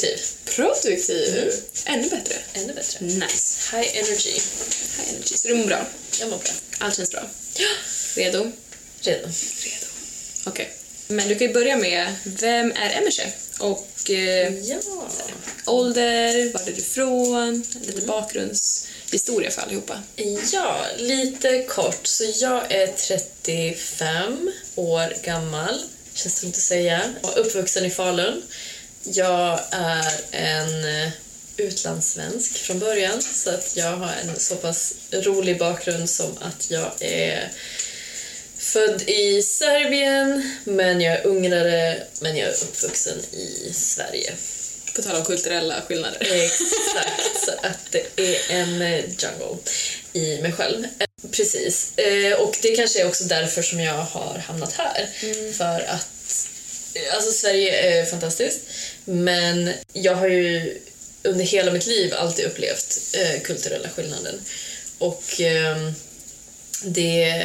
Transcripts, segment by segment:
Produktiv. Produktiv. Ännu bättre. Ännu bättre. Nice. High energy. High energy. Så du mår bra? Jag mår bra. Allt känns bra? Ja. Redo? Redo. Redo. Okej. Men du kan ju börja med, vem är Emerse? Och eh, Ja. ålder, var är du ifrån, lite bakgrundshistoria för allihopa. Ja, lite kort. Så jag är 35 år gammal. Känns tungt att säga. Jag är uppvuxen i Falun. Jag är en eh, utlandssvensk från början så att jag har en så pass rolig bakgrund som att jag är född i Serbien men jag är ungrare men jag är uppvuxen i Sverige. På tal om kulturella skillnader. Exakt, så att det är en eh, jungle i mig själv. Eh, Precis. Och det kanske är också därför som jag har hamnat här. För att alltså Sverige är fantastiskt men jag har ju under hela mitt liv alltid upplevt eh, kulturella skillnaden. Och eh, det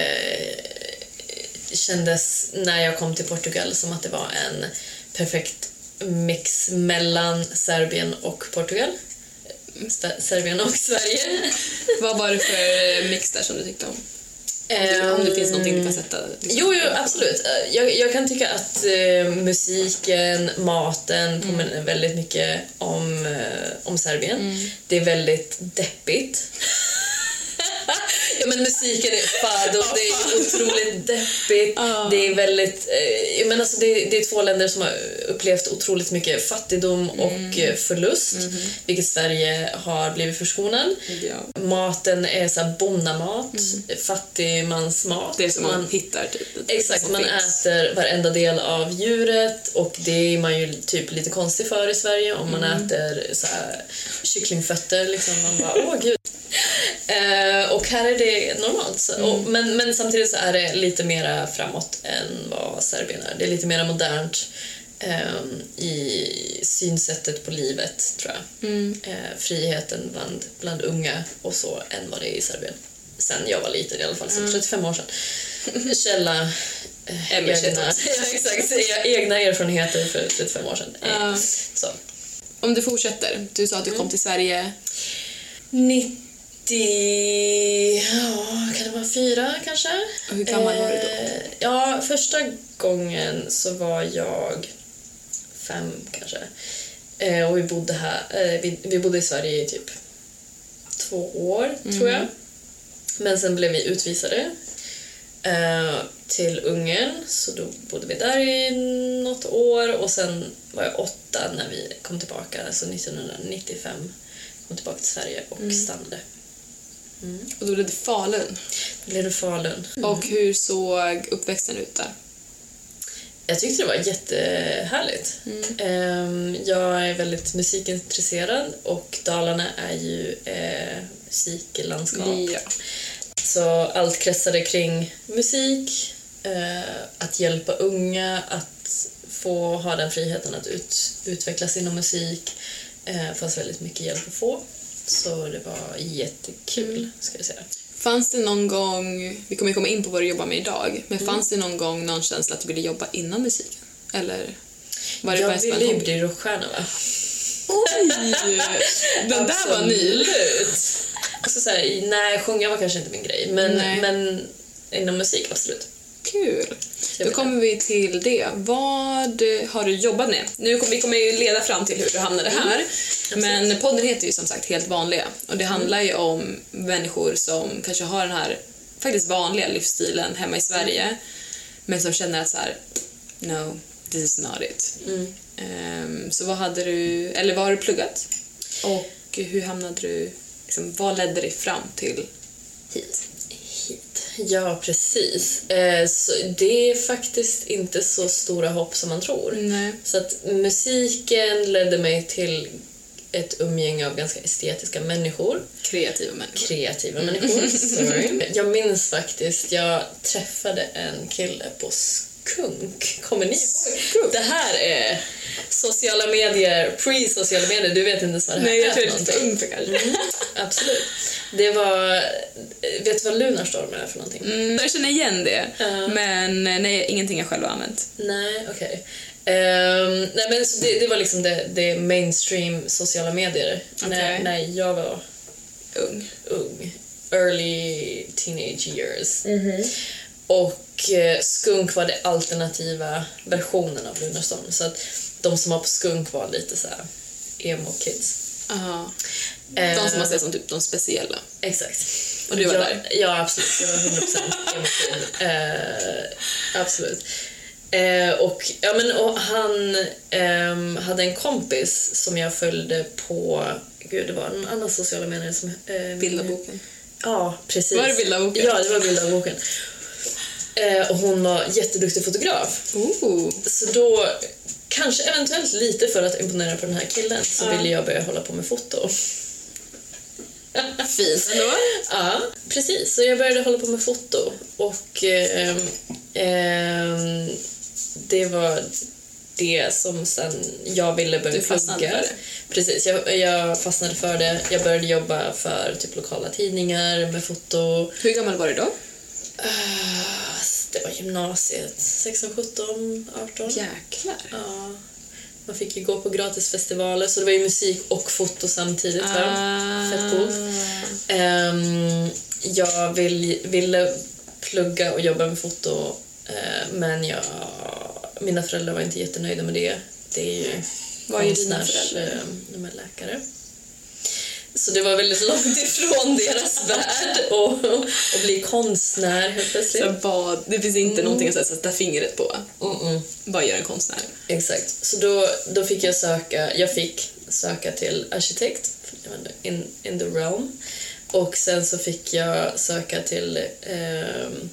kändes när jag kom till Portugal som att det var en perfekt mix mellan Serbien och Portugal. Serbien och Sverige. Vad var det för eh, mix där som du tyckte om? Om det, finns någonting du kan sätta? liksom, Jo, jo, absolut. Eh, Jag, jag kan tycka att eh, musiken, maten påminner väldigt mycket om, eh, om Serbien. Det är väldigt deppigt. ja, men musiken är fado, det är otroligt deppigt. Det är väldigt... Eh, menar, alltså, det, det är två länder som har upplevt otroligt mycket fattigdom och eh, förlust, vilket Sverige har blivit förskonad. Ja. Maten är så här bonnamat, fattigmansmat. Det som man Man- hittar typ. Exakt, man finns. äter varenda del av djuret och det är man ju typ lite konstig för i Sverige om man äter så här kycklingfötter. Liksom. Man bara, åh gud. Eh, och här är det normalt. Så, och, men, men samtidigt så är det lite mera framåt än vad Serbien är. Det är lite mer modernt ehm, i synsättet på livet, tror jag. Eh, friheten bland, bland unga och så, än vad det är i Serbien. Sen jag var liten i alla fall, så 35 år sedan. Källa eh, egna, ja, exakt, e- egna erfarenheter för 35 år sedan. Eh, Ja. Så. Om du fortsätter, du sa att du kom till Sverige 90... Ja, kan det vara fyra kanske? Och hur gammal var du då? Eh, Ja, första gången så var jag fem kanske. Eh, och vi bodde här, eh, vi, vi bodde i Sverige i typ två år, tror jag. Men sen blev vi utvisade eh, till Ungern, så då bodde vi där i något år och sen var jag åtta när vi kom tillbaka, alltså 1995 kom tillbaka till Sverige och stannade. Och då blev det Falun. Då blev det Falun. Och hur såg uppväxten ut där? Jag tyckte det var jättehärligt. Ehm, Jag är väldigt musikintresserad och Dalarna är ju eh, musiklandskap. Ja. Så allt kretsade kring musik, eh, att hjälpa unga, att få ha den friheten att ut, utvecklas inom musik. Eh, fanns väldigt mycket hjälp att få. Så det var jättekul, ska jag säga. Fanns det någon gång, vi kommer komma in på vad du jobbar med idag, men fanns det någon gång någon känsla att du ville jobba inom musiken? Eller var det bara Jag en ville ju bli rockstjärna, va? Oj! Den där var ny. Alltså så här, nej, sjunga var kanske inte min grej, men, Nej. men inom musik, absolut. Kul. Då kommer vi till det. Vad har du jobbat med? Nu kommer, vi kommer ju leda fram till hur du hamnade här. Men podden heter ju som sagt Helt vanliga. Och det handlar ju om människor som kanske har den här faktiskt vanliga livsstilen hemma i Sverige. Men som känner att så här, no, this is not it. Ehm, så vad hade du, eller vad har du pluggat? Och hur hamnade du, liksom, vad ledde dig fram till hit? Ja, precis. Eh, så det är faktiskt inte så stora hopp som man tror. Nej. Så att musiken ledde mig till ett umgänge av ganska estetiska människor. Kreativa människor. kreativa människor. Sorry. Jag minns faktiskt, jag träffade en kille på skunk. Kommer ni ihåg? Det här är sociala medier, pre-sociala medier. Du vet inte ens vad det här Nej, jag är tror jag är lite någonting. ung för kanske. Absolut. Det var... Vet du vad Lunarstorm är för någonting? Mm, jag känner igen det, Ja. men eh, nej, ingenting jag själv har använt. Nej, okej. Ehm, nej men så det, det var liksom det, det mainstream sociala medier när, Okej. när jag var Ung. ung. Early teenage years. Och eh, skunk var det alternativa versionen av Lunarstorm. Så att de som var på skunk var lite så här emo-kids. Aha. Eh, De som man ser som typ de speciella. Exakt. Och du var ja, där? Ja, absolut. Jag var 100% emo-kid. Eh, absolut. Eh, och, ja, men, och han ehm, hade en kompis som jag följde på, gud det var en annan sociala medier som... Eh, Bildarboken. Ja, precis. Var det Bildarboken? Ja, det var Bildarboken. Eh, och hon var jätteduktig fotograf. Ooh. Så då, kanske eventuellt lite för att imponera på den här killen, så Ja. ville jag börja hålla på med foto. Fint ändå. Ja, precis. Så jag började hålla på med foto och ehm, ehm, det var det som sen jag ville börja Du fastnade plugga. Precis, jag, jag fastnade för det. Jag började jobba för typ lokala tidningar med foto. Hur gammal var du då? Ah, det var gymnasiet, 16, 17, 18. Jäklar. Ja. Man fick ju gå på gratisfestivaler så det var ju musik och foto samtidigt. Va? Ah. Fett coolt. Ehm, jag vill, ville plugga och jobba med foto eh, men jag, mina föräldrar var inte jättenöjda med det. Det är ju Vad är dina konstnärs- föräldrar? eh, De är läkare. Så det var väldigt långt ifrån deras värld och, och bli konstnär helt plötsligt. Så vad, det finns inte någonting att sätta fingret på. Vad gör en konstnär? Exakt. Så då, då fick jag söka, jag fick söka till arkitekt, in, in the realm. Och sen så fick jag söka till ehm,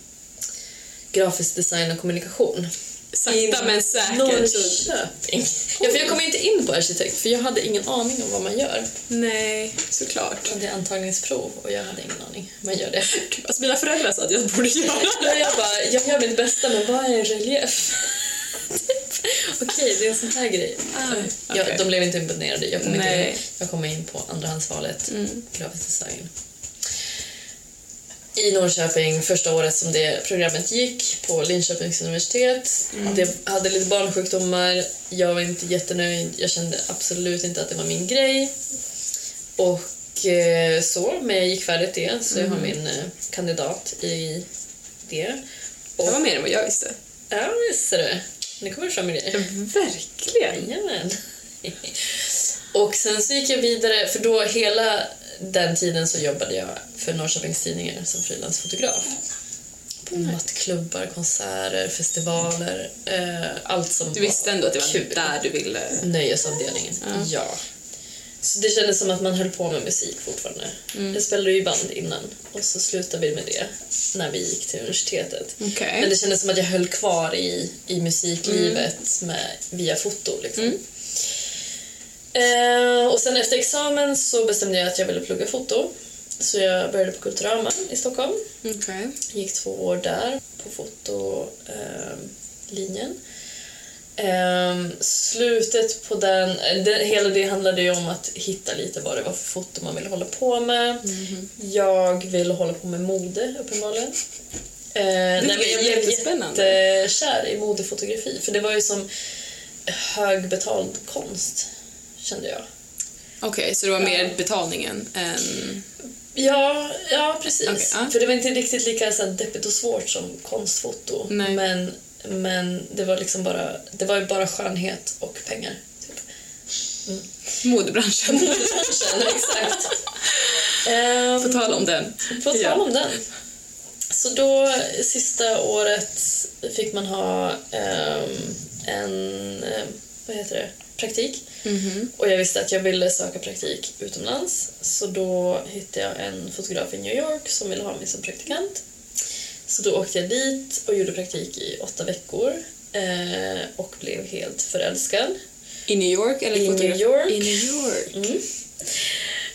grafisk design och kommunikation. Sakta men säkert. Norrköping. Ja, för jag kom inte in på arkitekt för jag hade ingen aning om vad man gör. Nej, såklart. Det är antagningsprov och jag hade ingen aning. Man gör det. Alltså mina föräldrar sa att jag borde göra Ja, jag bara, jag gör mitt bästa men vad är en relief? Okej, det är en sån här grej. Ah, ja, okej. de blev inte imponerade. Jag kom, inte Nej. in, jag kom in på andrahandsvalet, Mm. grafisk design. I Norrköping, första året som det programmet gick, på Linköpings universitet. Mm. Det hade lite barnsjukdomar, jag var inte jättenöjd. Jag kände absolut inte att det var min grej. Och eh, så, men jag gick färdigt det, så jag har min eh, kandidat i det. Det var mer än vad jag visste. Ja, visst är det. Nu kommer det fram grejer. Verkligen. Jajamän. Och sen så gick jag vidare, för då hela den tiden så jobbade jag för Norrköpings Tidningar som frilansfotograf. På nattklubbar, konserter, festivaler, eh, allt som Du visste ändå att det var kul. där du ville... Nöjesavdelningen, Ja. ja. Så det kändes som att man höll på med musik fortfarande. Mm. Jag spelade ju band innan och så slutade vi med det när vi gick till universitetet. Okej. Men det kändes som att jag höll kvar i, i musiklivet med, via foto. Liksom. Mm. Eh, och sen efter examen så bestämde jag att jag ville plugga foto. Så jag började på Kulturama i Stockholm. Okej. Gick två år där på fotolinjen. Ehm, slutet på den, det, hela det handlade ju om att hitta lite vad det var för foto man ville hålla på med. Mhm. Jag ville hålla på med mode uppenbarligen. Uh, nej, men jag blev jättekär i modefotografi för det var ju som högbetald konst kände jag. Okej, så det var mer betalningen än... Ja, ja precis. Okej, ja. För det var inte riktigt lika så här, deppigt och svårt som konstfoto. Nej. Men, men det var liksom bara, det var ju bara skönhet och pengar. Typ. Modebranschen. Modebranschen, exakt. Ehm, På tal om den. på tal Ja. om den. Så då, sista året, fick man ha ehm, en, eh, vad heter det, praktik. Mhm. Och jag visste att jag ville söka praktik utomlands. Så då hittade jag en fotograf i New York som ville ha mig som praktikant. Så då åkte jag dit och gjorde praktik i åtta veckor. Eh, och blev helt förälskad. I New York? Eller I fotograf- New York. I New York. Mm.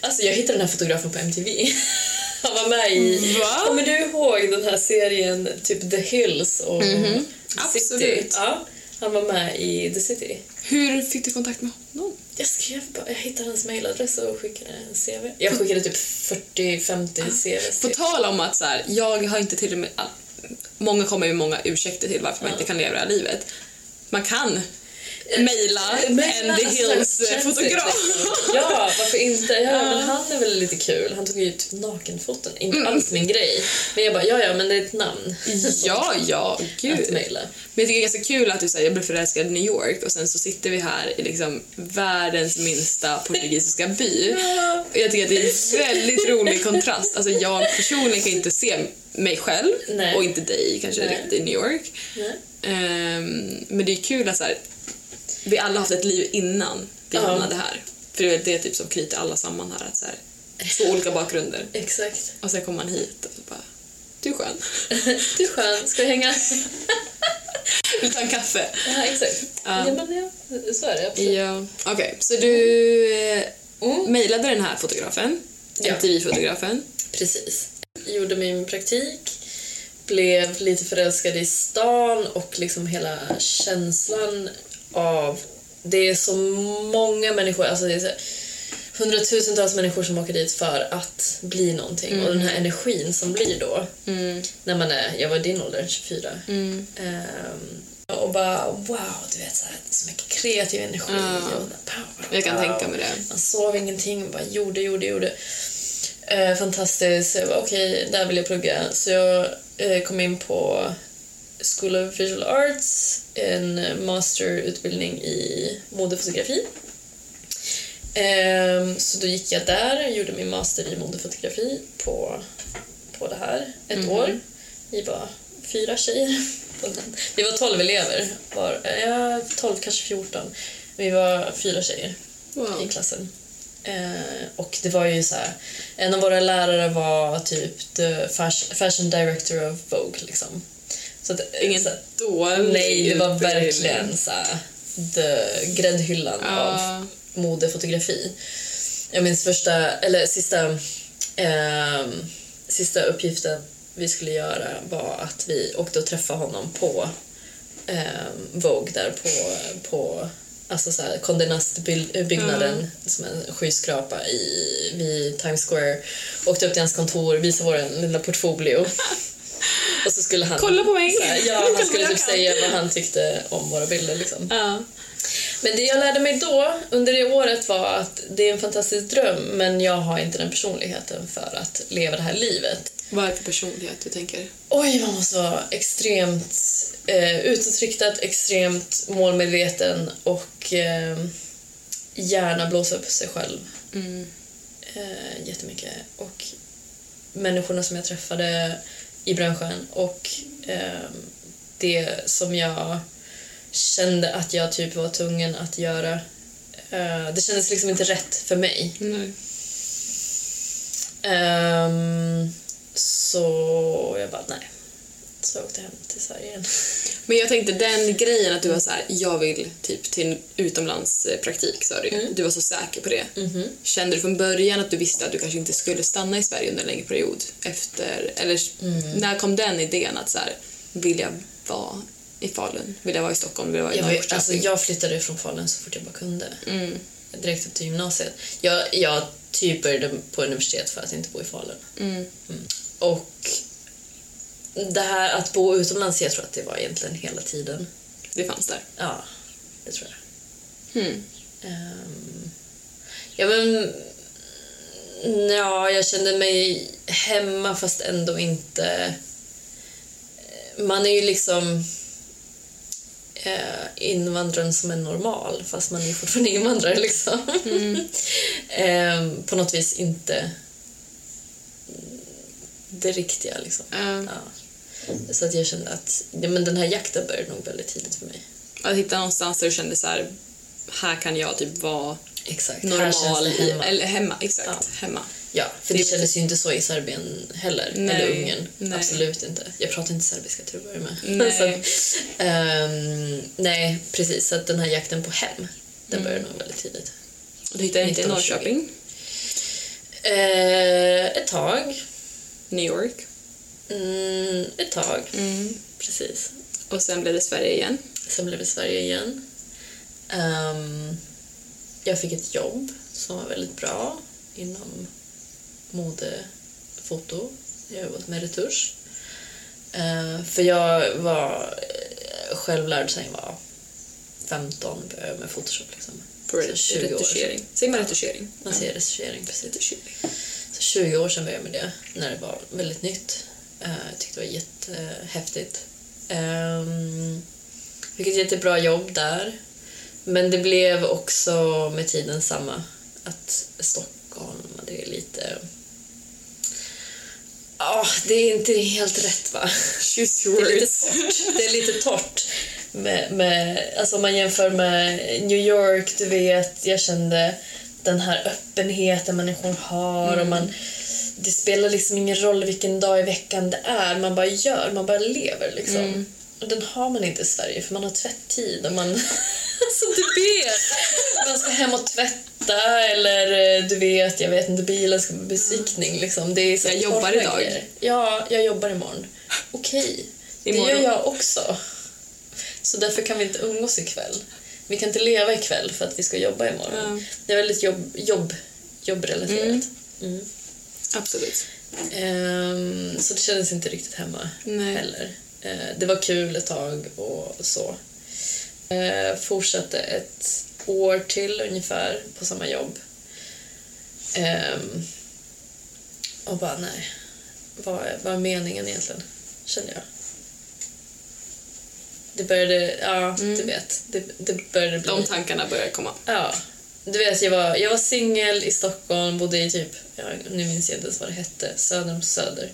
Alltså jag hittade den här fotografen på MTV. Han var med i... Va? Kommer du ihåg den här serien typ The Hills och The City? Mhm. Absolut. Ja, han var med i The City. Hur fick du kontakt med honom? Jag skrev bara, jag hittade hans mailadress och skickade en CV. Jag skickade typ 40-50 CVs På till. tal om att så här, jag har inte till och med... Många kommer med många ursäkter till varför man inte kan leva det här livet. Man kan mejla en Mejla, The alltså, Hills-fotograf. Ja, varför inte? Ja, men han är väl lite kul. Han tog ju typ nakenfoton. Inte Mm. alls min grej. Men jag bara, ja, ja, men det är ett namn. Ja, ja, Att gud. mejla. Men jag tycker det är ganska kul att du säger jag blev förälskad i New York och sen så sitter vi här i liksom världens minsta portugisiska by. Och jag tycker att det är en väldigt rolig kontrast. Alltså jag personligen kan inte se mig själv Nej. och inte dig kanske Nej. riktigt i New York. Ehm, men det är kul att så här, vi alla har haft ett liv innan vi Ja. hamnade här. För det är det typ som knyter alla samman här. Att så här, två olika bakgrunder. Exakt. Och sen kommer man hit och så bara, du är skön. Du är skön. Ska vi hänga? Vill du ta en kaffe? Ja, exakt. Ja. Ja, men ja, så är det absolut. Ja. Okej, så du eh, Mm. mejlade den här fotografen, Ja. MTV-fotografen. Precis. Gjorde min praktik, blev lite förälskad i stan och liksom hela känslan av... Det är så många människor, alltså det är så hundratusentals människor som åker dit för att bli någonting och den här energin som blir då när man är, jag var i din ålder, 24. Ehm, och bara wow, du vet så, här, så mycket kreativ energi. Ja. Och, pow, pow, Jag kan tänka mig det. Man sov ingenting, bara gjorde, gjorde, gjorde. Eh, fantastiskt. Okej, där vill jag plugga. Så jag eh, kom in på School of Visual Arts, en masterutbildning i modefotografi. Ehm, så då gick jag där, gjorde min master i modefotografi på, på det här ett år. Vi var fyra tjejer. Vi var tolv elever, var, ja, tolv, kanske fjorton. Vi var fyra tjejer i Wow. klassen. Eh, och det var ju så här, en av våra lärare var typ the fashion director of Vogue liksom. Så att, Ingen så, dålig Nej, det var verkligen så här, the gräddhyllan Ja. av modefotografi. Jag minns första, eller sista, ehm, sista uppgiften vi skulle göra var att vi åkte och träffade honom på ehm, Vogue där på, på alltså så här, Condé Nast-byggnaden som en skyskrapa i, vid Times Square. Åkte upp till hans kontor, visade vår lilla portfolio. Och så skulle han... Kolla på mig! Här, ja, han skulle typ säga vad han tyckte om våra bilder. Liksom. Ja. Men det jag lärde mig då, under det året, var att det är en fantastisk dröm men jag har inte den personligheten för att leva det här livet. Vad är det för personlighet du tänker? Oj, man måste vara extremt eh, utåtriktad, extremt målmedveten och eh, gärna blåsa upp sig själv Mm. eh, jättemycket. Och människorna som jag träffade i branschen och eh, det som jag kände att jag typ var tvungen att göra. Eh, det kändes liksom inte rätt för mig. Nej. Ehm, så jag bara, nej. Så jag åkte hem till Sverige igen. Men jag tänkte den grejen att du var så här, jag vill typ till en utomlandspraktik sa du. Mm. Du var så säker på det. Mhm. Kände du från början att du visste att du kanske inte skulle stanna i Sverige under en längre period? Efter, eller Mm. när kom den idén att så här, vill jag vara i Falun? Vill jag vara i Stockholm? Vill jag vara i Jag, var, alltså, jag flyttade från Falun så fort jag bara kunde. mm. Direkt upp till gymnasiet. Jag, jag typ började på universitet för att inte bo i Falun. Mm. Och det här att bo utomlands, jag tror att det var egentligen hela tiden. Det fanns där. Ja, det tror jag. Mm. Ehm, ja, men... Ja, jag kände mig hemma fast ändå inte... Man är ju liksom eh, invandraren som är normal fast man är fortfarande invandrare liksom. Ehm, på något vis inte det riktiga liksom. Ja. Ja. Så att jag kände att ja, men den här jakten började nog väldigt tidigt för mig. Att hitta någonstans där du kände så här, här kan jag typ vara Exakt. Normal hemma. eller hemma, exakt, Ja. hemma. Ja, för det kändes ju inte så i Serbien heller, Nej, eller Ungern. nej. Absolut inte. Jag pratar inte serbiska till att börja med. Nej. så ehm, nej, precis. Så att den här jakten på hem, den Mm. började nog väldigt tidigt. Och du hittade inte i 19, Norrköping? Eh, ett tag. New York. Mm, ett tag, Mm. precis. Och sen blev det Sverige igen. Sen blev det Sverige igen. Ehm, jag fick ett jobb som var väldigt bra inom mode, foto. Jag har jobbat med retusch. Ehm, för jag var eh, självlärd sen jag var 15, började med Photoshop. Liksom. På Så 20 år retuschering. Säger man retuschering? Man säger retuschering, precis. retuschering. Så 20 år sedan började jag med det, när det var väldigt nytt. Eh, jag tyckte det var jättehäftigt. Um, fick ett jättebra jobb där. Men det blev också med tiden samma. Att Stockholm, det är lite... Ja, det är inte helt rätt va? Choose Det your är lite words. Det är lite torrt. Med, med, alltså om man jämför med New York, du vet, jag kände den här öppenheten människor har och man, det spelar liksom ingen roll vilken dag i veckan det är, man bara gör, man bara lever liksom. Och den har man inte i Sverige för man har tvätttid och man, alltså du vet, man ska hem och tvätta eller eh, du vet, jag vet inte, bilen ska på besiktning liksom. Det är så Jag jobbar idag. grejer. Ja, jag jobbar imorgon. Okej, det Imorgon. gör jag också. Så därför kan vi inte umgås ikväll. Vi kan inte leva ikväll för att vi ska jobba imorgon. Ja. Det är väldigt jobb, jobb, jobbrelaterat. Mm. Absolut. Ehm, så det kändes inte riktigt hemma Nej. heller. Eh, det var kul ett tag och så. Eh, fortsatte ett år till ungefär på samma jobb. Ehm, och bara, nej. Vad är, vad är meningen egentligen? Kände jag. Det började, ja, du vet. Det, det började bli... De tankarna börjar komma. Ja. Du vet, jag var, jag var singel i Stockholm, bodde i typ, ja, nu minns jag inte ens vad det hette, söder om Söder.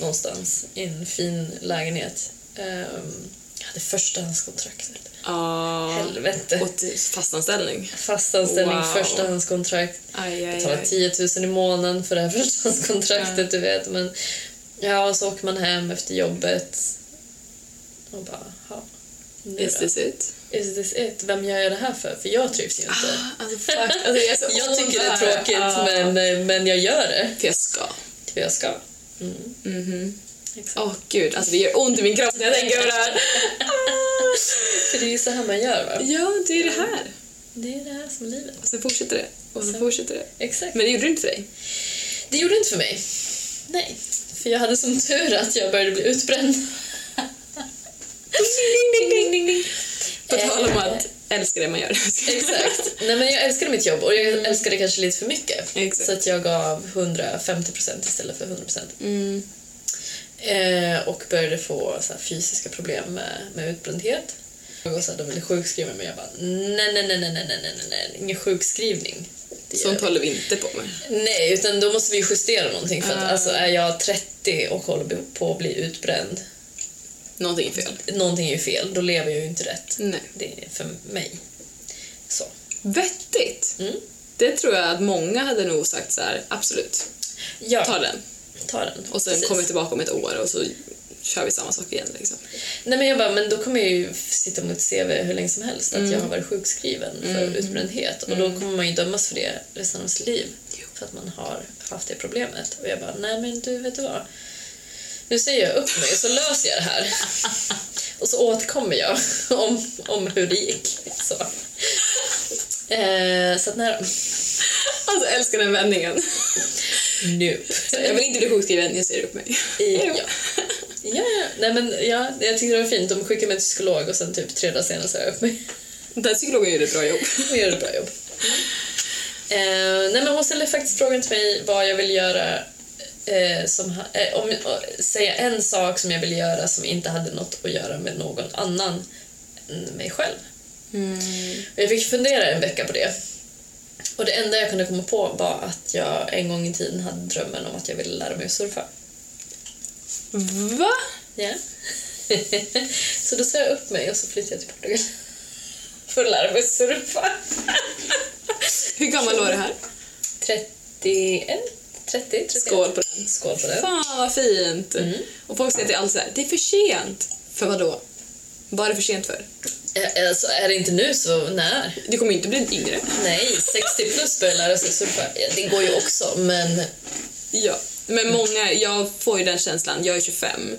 Någonstans, i en fin lägenhet. Um, jag hade förstahandskontrakt. vet du. Ja. Helvete. Och fastanställning. Fastanställning, Wow. förstahandskontrakt. Aj, aj, Betala aj. 10 000 i månaden för det här förstahandskontraktet, du vet. Men, ja, och så åker man hem efter jobbet och bara, ja. Is this it? Is this it? Vem gör jag det här för? För jag trivs ju inte. Ah, alltså. Alltså, jag, Jag tycker det är tråkigt, Ah. men, men jag gör det. För jag ska. För jag ska. Mm. Mhm. Exakt. Åh gud, alltså det gör ont i min kropp när jag tänker på det här. För det är ju så här man gör, va? Ja, det är det här. Det är det här som är livet. Och sen fortsätter det. Och så Sen- fortsätter det. Exakt. Men det gjorde det inte för dig. Det gjorde inte för mig. Nej. För jag hade som tur att jag började bli utbränd. ding, ding, ding, ding. På tal om att älska det man gör. Exakt. Nej, men jag älskade mitt jobb och jag mm. älskade det kanske lite för mycket. Exakt. Så att jag gav 150 procent istället för 100 procent. Mm. Eh, och började få så här, fysiska problem med, med utbrändhet. Och så här, de ville sjukskriva mig men jag bara nej, nej, nej, nej, nej, nej, nej, nej. ingen sjukskrivning. Sånt håller vi inte på med. Nej, utan då måste vi justera någonting. För att, uh. alltså, är jag 30 och håller på att bli utbränd Någonting är fel. någonting är fel, då lever jag ju inte rätt. Nej. Det är för mig. Så. Vettigt! Mm. Det tror jag att många hade nog sagt så här, absolut, Ja, ta den. ta den. Och sen Precis. kommer vi tillbaka om ett år och så kör vi samma sak igen. Liksom. Nej men jag bara, men då kommer jag ju sitta mot CV hur länge som helst att jag har varit sjukskriven för utbrändhet och då kommer man ju dömas för det resten av sitt liv för att man har haft det problemet. Och jag bara, nej men du vet du vad? Nu säger jag upp mig så löser jag det här. och så återkommer jag om, om hur det gick. Så, eh, så att då. Alltså jag älskar den vändningen. Nu. Jag vill inte bli sjukskriven, jag säger upp mig. Ja. Ja. Nej, men, ja, jag tyckte det var fint. De skickade mig till psykolog och sen typ tre dagar senare sa jag upp mig. Den psykologen gjorde ett bra jobb. Hon gör ett bra jobb. Eh, nej, men hon ställde faktiskt frågan till mig vad jag vill göra eh, som, eh, om, eh, säga en sak som jag vill göra som inte hade något att göra med någon annan än mig själv. Och jag fick fundera en vecka på det. Och det enda jag kunde komma på var att jag en gång i tiden hade drömmen om att jag ville lära mig att surfa. Va? Ja. så då sa jag upp mig och så flyttade jag till Portugal. För att lära mig surfa. Hur gammal var det här? 31? 30? 31. Skål på den. Skål på den. Fan vad fint! Och folk säger till allt så här, det är för sent. För vad då? Vad är det för sent för? Alltså, är det inte nu så när? Du kommer inte bli yngre. Nej, 60 plus börjar lära sig surfa. Det går ju också, men Ja. Men många, jag får ju den känslan, jag är 25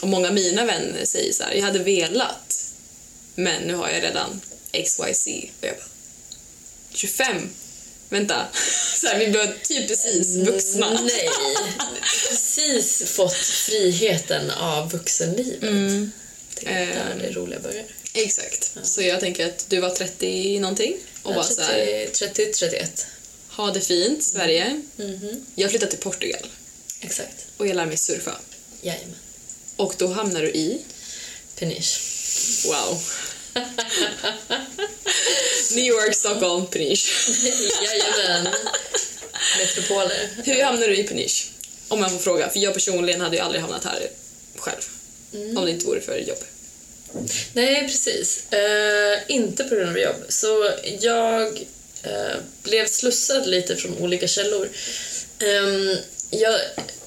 och många av mina vänner säger så här, jag hade velat men nu har jag redan XYZ. Och jag bara, 25? Vänta, så här, vi blir typ precis vuxna. Mm, Nej, precis fått friheten av vuxenlivet. Mm. Det är där det roliga börjar. Exakt. Så jag tänker att du var 30 någonting och bara så här, 30, 31. ha det fint, Sverige. Mhm. Jag flyttar till Portugal Exakt. och jag lär mig surfa. Jajamän. Och då hamnar du i, Peniche. wow. New York, Stockholm, Peniche. Jajamän. Metropoler. Hur hamnar du i Peniche? Om jag får fråga, för jag personligen hade ju aldrig hamnat här själv. Om det inte vore för jobb. Nej, precis. Eh, inte på grund av jobb. Så jag eh, blev slussad lite från olika källor. Ehm, jag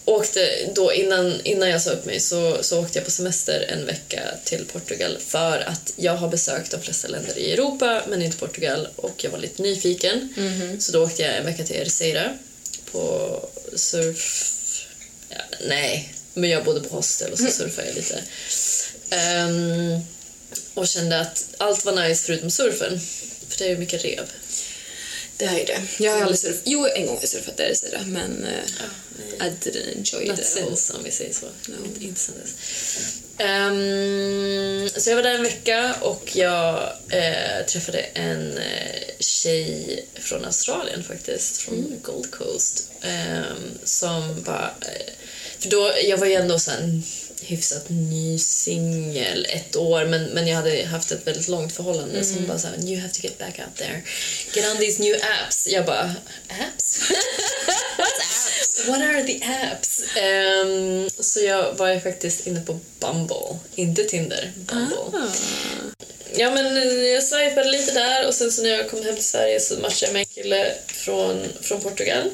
åkte då, innan, innan jag sa upp mig, så, så åkte jag på semester en vecka till Portugal för att jag har besökt de flesta länder i Europa, men inte Portugal, och jag var lite nyfiken. Så då åkte jag en vecka till Erceira på surf... Ja, nej, men jag bodde på hostel och så surfade jag lite. Ehm, och kände att allt var nice förutom surfen. För det är ju mycket rev. Det är ju det. Jag har aldrig surfat. Jo, en gång har jag surfat där i Sida, men uh. I didn't enjoy Not it. since, om vi säger så. Inte, inte sen dess. Ehm, så jag var där en vecka och jag eh, träffade en eh, tjej från Australien faktiskt, från Gold Coast. ehm, som bara... För då, jag var ju ändå så här en hyfsat ny singel, ett år, men, men jag hade haft ett väldigt långt förhållande som bara såhär, you have to get back out there. Get on these new apps. Jag bara, apps? apps? What are the apps? Ehm, så jag var ju faktiskt inne på Bumble, inte Tinder. Bumble. Ah. Ja, men eh, jag swipade lite där och sen så när jag kom hem till Sverige så matchade jag med en kille från, från Portugal.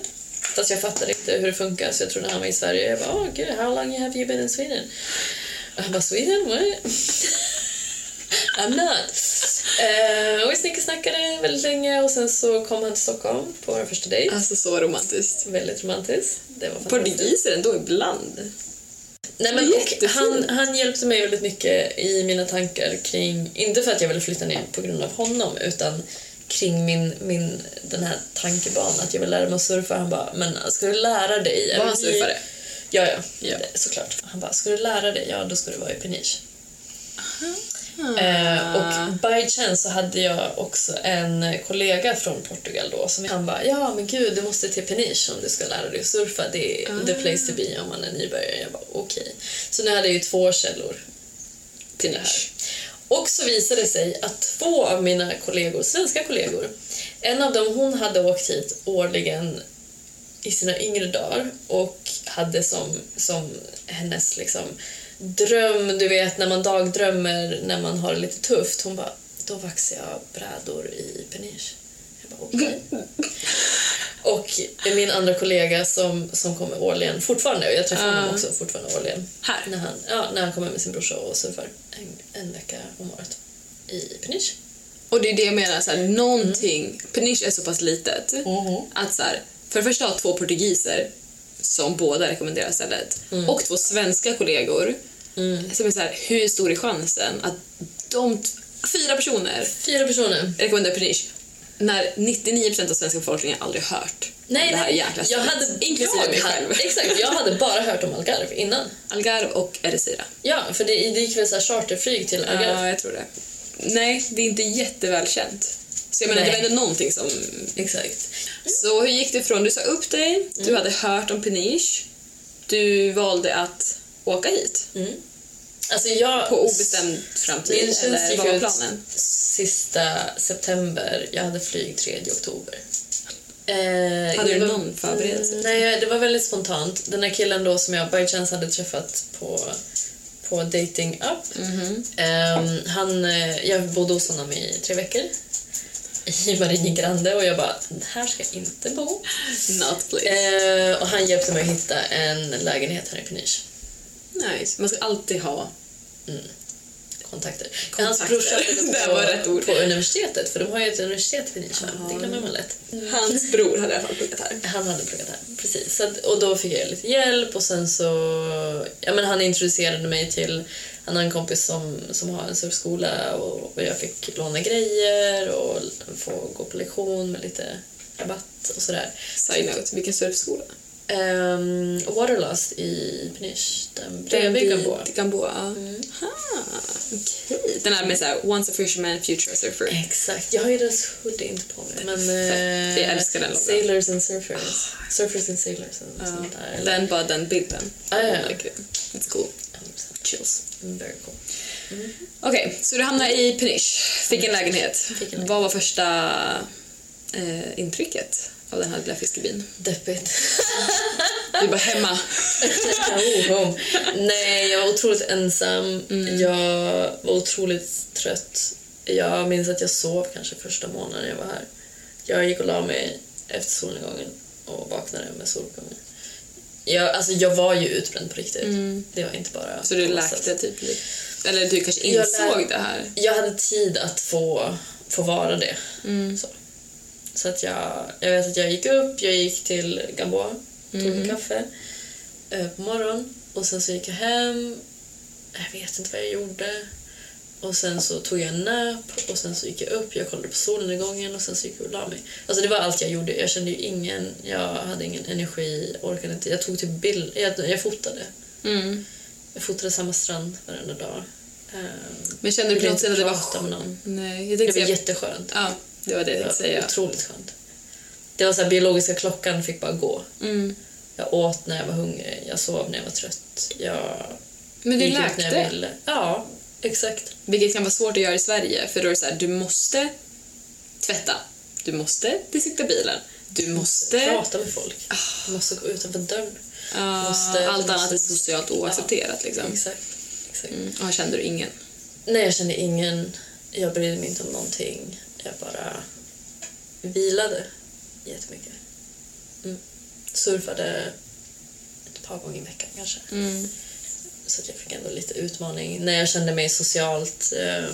Fast jag fattade inte hur det funkar så jag trodde han var i Sverige. Jag bara, oh gud, how long have you been in Sweden? Och han bara, Sweden? What? I'm not. Eh, och vi snickesnackade väldigt länge och sen så kom han till Stockholm på vår första dejt. Alltså så romantiskt. Väldigt romantiskt. Det var. Portugiser ändå ibland. Nej, men, han, han hjälpte mig väldigt mycket i mina tankar kring, inte för att jag ville flytta ner på grund av honom, utan kring min, min den här tankebana att jag vill lära mig att surfa. Han bara, men ska du lära dig? Var han surfare? Ja, ja, Ja. Såklart. Han bara, ska du lära dig? Ja, då ska du vara i Peniche. Eh, och by chance så hade jag också en kollega från Portugal då som han bara ja men gud du måste till Peniche om du ska lära dig att surfa. Det är the place to be om man är nybörjare. Jag bara okej. Så nu hade jag ju två källor till det här. Och så visade det sig att två av mina kollegor, svenska kollegor, en av dem hon hade åkt hit årligen i sina yngre dagar och hade som, som hennes liksom dröm, du vet när man dagdrömmer när man har det lite tufft. Hon bara, då vaxar jag brädor i Peniche. Okej. och min andra kollega som, som kommer årligen, fortfarande, jag träffar honom Ah. också fortfarande årligen. Här? När han, ja, när han kommer med sin brorsa och surfar en, en vecka om året i Peniche. Och det är det jag menar, så här, någonting... Peniche är så pass litet att så här, för det första ha två portugiser som båda rekommenderar stället och två svenska kollegor som är så här, hur stor är chansen att de fyra personer Fyra personer. rekommenderar Peniche när 99% av svenska befolkningen aldrig hört om det här jäkla jag hade, inklusive jag mig hade- själv. Exakt, jag hade bara hört om Algarve innan. Algarve och Ercira. Ja, för det, det gick väl så charterflyg till Algarve. Ja, jag tror det. Nej, det är inte jättevälkänt. Så jag menar, Nej. det var ändå någonting som... Exakt. Så hur gick det ifrån? Du sa upp dig, du hade hört om Peniche, du valde att åka hit Alltså jag... på obestämd framtid, Min tjänst gick ut sista september. Jag hade flyg 3 oktober. Eh, Hade du någon förberedelse? Mm, Nej, det var väldigt spontant. Den här killen då som jag by chance hade träffat på, på dating app. Ehm, han, eh, jag bodde hos honom i tre veckor i Maringe Grande och jag bara, här ska jag inte bo. Not please. Eh, och han hjälpte mig att hitta en lägenhet här i Peniche. Nice. Man ska alltid ha kontakter. Hans Kontakter. brorsa gått var rätt på, ord. på universitetet, för de har ju ett universitet i Nyköping. Det glömmer man lätt. Hans bror hade i alla fall pluggat här. Han hade pluggat här, precis. Att, och då fick jag lite hjälp och sen så... Ja, men han introducerade mig till... Han har en kompis som, som har en surfskola och, och jag fick låna grejer och få gå på lektion med lite rabatt och sådär. Side note, vilken surfskola? Um, Waterlust i Peniche, den bredvid Gamboa. Gamboa. Aha, okej. Den här med såhär, once a fisherman, future surfer. Exakt. Jag har ju deras hoodie inte på mig. Men, eh, Jag älskar den loggan. Sailors and surfers. Surfers and sailors och sånt där. Den, bara den bilden. Ah, ja, like it. It's cool. 100%. Chills. Mm, Very cool. Okej, så du hamnade i Peniche, fick en lägenhet. Fick en lägenhet. Vad var första eh, intrycket av den här lilla fiskebyn? Deppigt. Du var hemma. Oh, Nej, jag var otroligt ensam. Jag var otroligt trött. Jag minns att jag sov kanske första månaden jag var här. Jag gick och la mig efter solnedgången och vaknade med solgången. Jag, alltså jag var ju utbränd på riktigt. Det var inte bara Så du läkte typ lite. Eller du kanske insåg lär- det här. Jag hade tid att få, få vara det. Så, så att jag, jag vet att jag gick upp, jag gick till Gamboa, tog en kaffe eh, på morgonen och sen så gick jag hem. Jag vet inte vad jag gjorde. Och sen så tog jag en nap och sen så gick jag upp, jag kollade på solnedgången och sen så gick jag och la mig. Alltså det var allt jag gjorde. Jag kände ju ingen, jag hade ingen energi, orkade inte. Jag tog typ bild, jag, jag fotade. Mm. Jag fotade samma strand varenda dag. Ehm, Men kände du inte att det var. Nej, jag Det var jätteskönt. Ja, det var det jag Det tänkte säga. otroligt skönt. Det var så här, biologiska klockan fick bara gå. Mm. Jag åt när jag var hungrig, jag sov när jag var trött. Jag Men du gick ut när jag läkte, ville. Ja, exakt. vilket kan vara svårt att göra i Sverige. För då är det så här, du måste tvätta. Du måste besikta bilen. Du måste... Prata med folk. Jag måste gå utanför dörren. Ja, måste- allt måste- annat är socialt oaccepterat. Liksom. Exakt. exakt. Mm. Och här kände du ingen. Nej, jag kände ingen. Jag brydde mig inte om någonting. Jag bara vilade jättemycket. Mm. Surfade ett par gånger i veckan kanske. Mm. Så jag fick ändå lite utmaning. När jag kände mig socialt eh,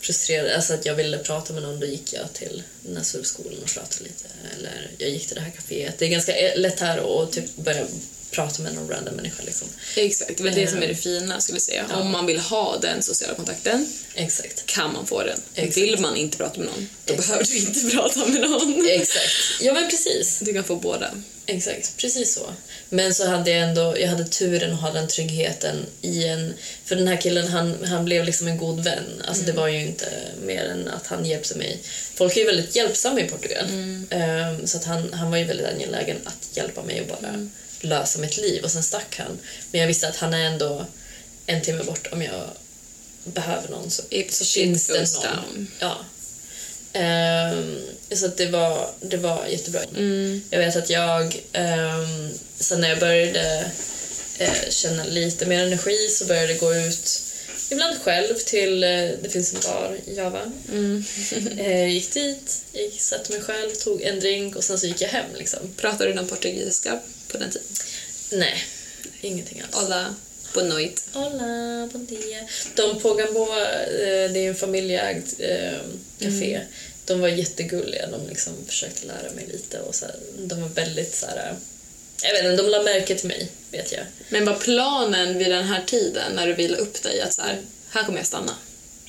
frustrerad, alltså att jag ville prata med någon, då gick jag till den här surfskolan och pratade lite. Eller jag gick till det här kaféet. Det är ganska e- lätt här att typ börja prata med någon random människa. Liksom. Exakt, det är det som är det fina skulle jag säga. Ja. Om man vill ha den sociala kontakten Exakt. kan man få den. Exakt. Vill man inte prata med någon, då Exakt. behöver du inte prata med någon. Exakt. Ja, men precis. Du kan få båda. Exakt, precis så. Men så hade jag ändå, jag hade turen att ha den tryggheten i en... För den här killen, han, han blev liksom en god vän. Alltså det var ju inte mer än att han hjälpte mig. Folk är ju väldigt hjälpsamma i Portugal. Ehm, så att han, han var ju väldigt angelägen att hjälpa mig och bara lösa mitt liv. Och sen stack han. Men jag visste att han är ändå en timme bort om jag behöver någon. Så, If så finns det någon. down. Ja. Ehm, så det var, det var jättebra. Jag vet att jag, um, sen när jag började eh, känna lite mer energi så började jag gå ut ibland själv till, eh, det finns en bar i Java. eh, gick dit, gick, satte mig själv, tog en drink och sen så gick jag hem. Liksom. Pratade du någon portugisiska på den tiden? Nej, ingenting alls. Boa noite. Hola, bon dia. De på Gamboa, eh, det är en familjeägd eh, café. De var jättegulliga. De liksom försökte lära mig lite. Och så här, de var väldigt så här... Jag vet inte, de la märke till mig, vet jag. Men var planen vid den här tiden, när du vilade upp dig, att så här, här kommer jag stanna?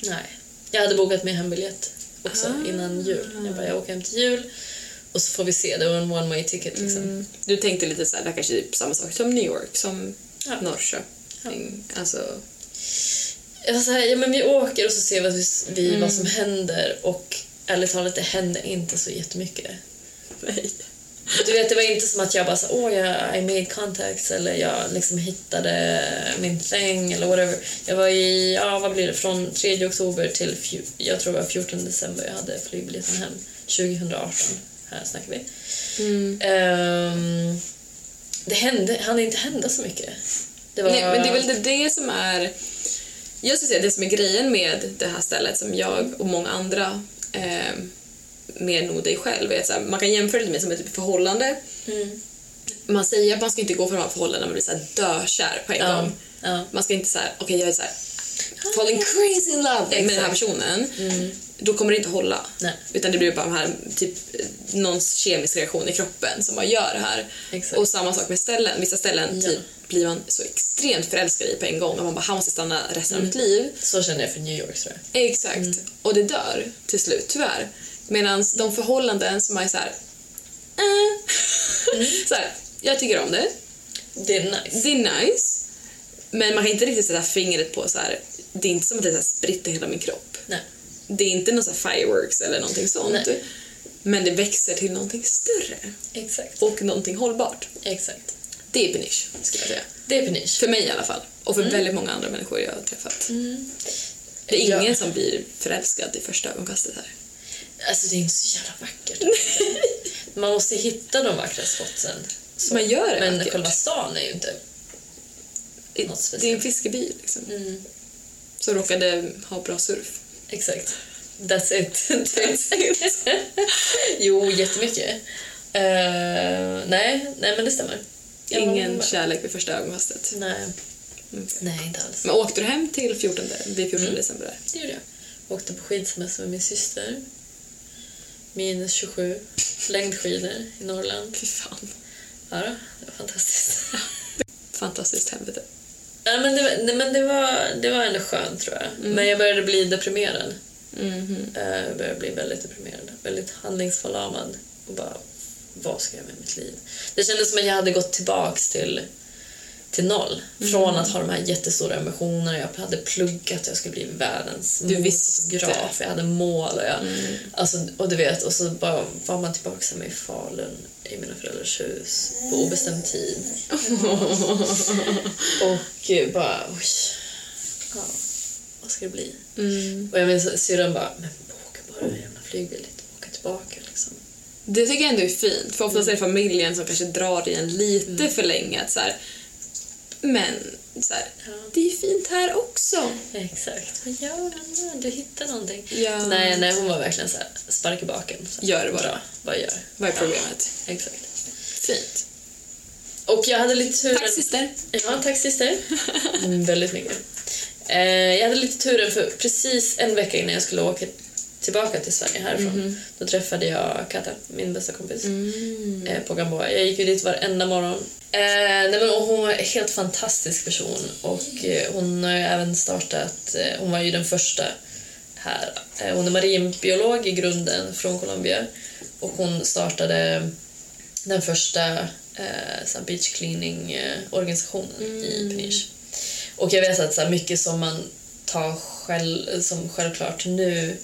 Nej. Jag hade bokat min hembiljett också Ah. innan jul. Jag bara, jag åker hem till jul och så får vi se. Det var en one way ticket liksom. Du tänkte lite så här, det kanske typ samma sak som New York, som Ja. Norrköping. Alltså, Jag så här, ja men vi åker och så ser vi, vi vad som händer och ärligt talat, det hände inte så jättemycket. nej. Du vet, det var inte som att jag bara så, åh, jag I made contacts eller jag liksom hittade min thing eller whatever. Jag var i, ja vad blir det, från 3 oktober till, jag tror det var 14 december jag hade flygbiljetten hem. 2018, här snackar vi. Ehm, det hände, hann inte hända så mycket. Det var... Nej, men det är väl det, det som är... Jag skulle säga det som är grejen med det här stället som jag och många andra eh, mer nog dig själv är så här, man kan jämföra det med som ett typ förhållande. Mm. Man säger att man ska inte gå från förhållandena man blir så här dökär på en Ja, gång. ja. Man ska inte säga okej jag är så här, falling crazy in love med den här personen, då kommer det inte hålla. Nej. Utan det blir bara de här, typ, någon kemisk reaktion i kroppen som bara gör det här. Exakt. Och samma sak med ställen. Vissa ställen Ja. typ, blir man så extremt förälskad i på en gång och man bara, han måste stanna resten Mm. av mitt liv. Så känner jag för New York tror jag. Exakt. Och det dör till slut, tyvärr. Medan de förhållanden som är så här, eh. så här, jag tycker om det, Det är nice. det är nice, men man kan inte riktigt sätta fingret på så här, det är inte som att det så här spritter hela min kropp. Nej. Det är inte här fireworks eller någonting sånt. Nej. Men det växer till någonting större Exakt. och någonting hållbart. Exakt. Det är peniche, skulle jag säga. Det är peniche. För mig i alla fall. Och för väldigt många andra människor jag har träffat. Det är Ja. ingen som blir förälskad i första ögonkastet här. Alltså det är inte så jävla vackert. Man måste hitta de vackra spotsen. Så. Man gör det Men vackert. själva stan är ju inte något Det är en speciellt. fiskeby liksom. Mm. Som råkade ha bra surf. Exakt. That's it. That's it. jo, jättemycket. Uh, nej, nej, men det stämmer. Jag Ingen kärlek vid första ögonkastet. Nej. Okej. nej, inte alls. Men åkte du hem till 14, vid 14 Mm. december? där? Det gjorde jag. Åkte på skidsemester med min syster. Minus 27. Längdskidor i Norrland. Fy fan. Ja, då, det var fantastiskt. Fantastiskt helvete. Ja, men det, nej, men det, var, det var ändå skönt tror jag. Men jag började bli deprimerad. Eh, Jag började bli väldigt deprimerad. Väldigt handlingsförlamad. Och bara, vad ska jag med mitt liv? Det kändes som att jag hade gått tillbaks till, till noll. Från att ha de här jättestora ambitionerna. Jag hade pluggat, jag skulle bli världens Du visste. modefotograf. Jag hade mål. Och, jag, alltså, och du vet, och så bara var man tillbaka hemma i Falun i mina föräldrars hus på obestämd tid. och eh, bara, oj. Ja, vad ska det bli? Mm. Och jag minns syrran bara, men åka bara en jävla flygbiljett och åka tillbaka liksom. Det tycker jag ändå är fint, för oftast är det familjen som kanske drar i en lite Mm. för länge. Att så här, men så här, Ja. det är fint här också. Exakt. Vad gör den? Du hittar någonting. Ja. Nej, nej, hon var verkligen så här, spark i baken. Så. Gör det bara. Bra, vad gör? Vad är problemet? Exakt. Fint. Och jag hade lite turen... Tack syster. Ja, tack syster. Mm, väldigt mycket. Eh, jag hade lite turen för precis en vecka innan jag skulle åka tillbaka till Sverige härifrån. Då träffade jag Kata, min bästa kompis, eh, på Gamboa. Jag gick ju dit varenda morgon. Eh, nej, men, och hon var en helt fantastisk person och eh, hon har även startat, eh, hon var ju den första här. Eh, hon är marinbiolog i grunden från Colombia och hon startade den första eh, beach cleaning eh, organisationen i Peniche. Och jag vet att så mycket som man tar själv, som självklart nu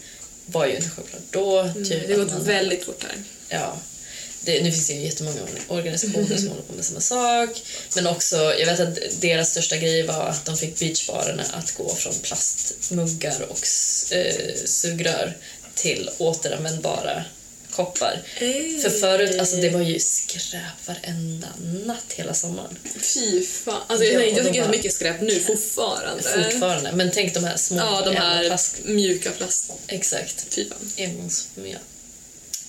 var ju inte självklart då. Typ Det har gått man- väldigt fort här. Ja. Det, nu finns det ju jättemånga organisationer som håller på med samma sak. Men också, jag vet att deras största grej var att de fick beachbarerna att gå från plastmuggar och eh, sugrör till återanvändbara koppar. För förut, alltså det var ju skräp varenda natt hela sommaren. Fy fan. Alltså, Ja, jag, och jag tycker bara- mycket skräp nu fortfarande. Fortfarande. Men tänk de här små Ja, de här plast... mjuka plast... Exakt. Fy fan. engångsmjöl.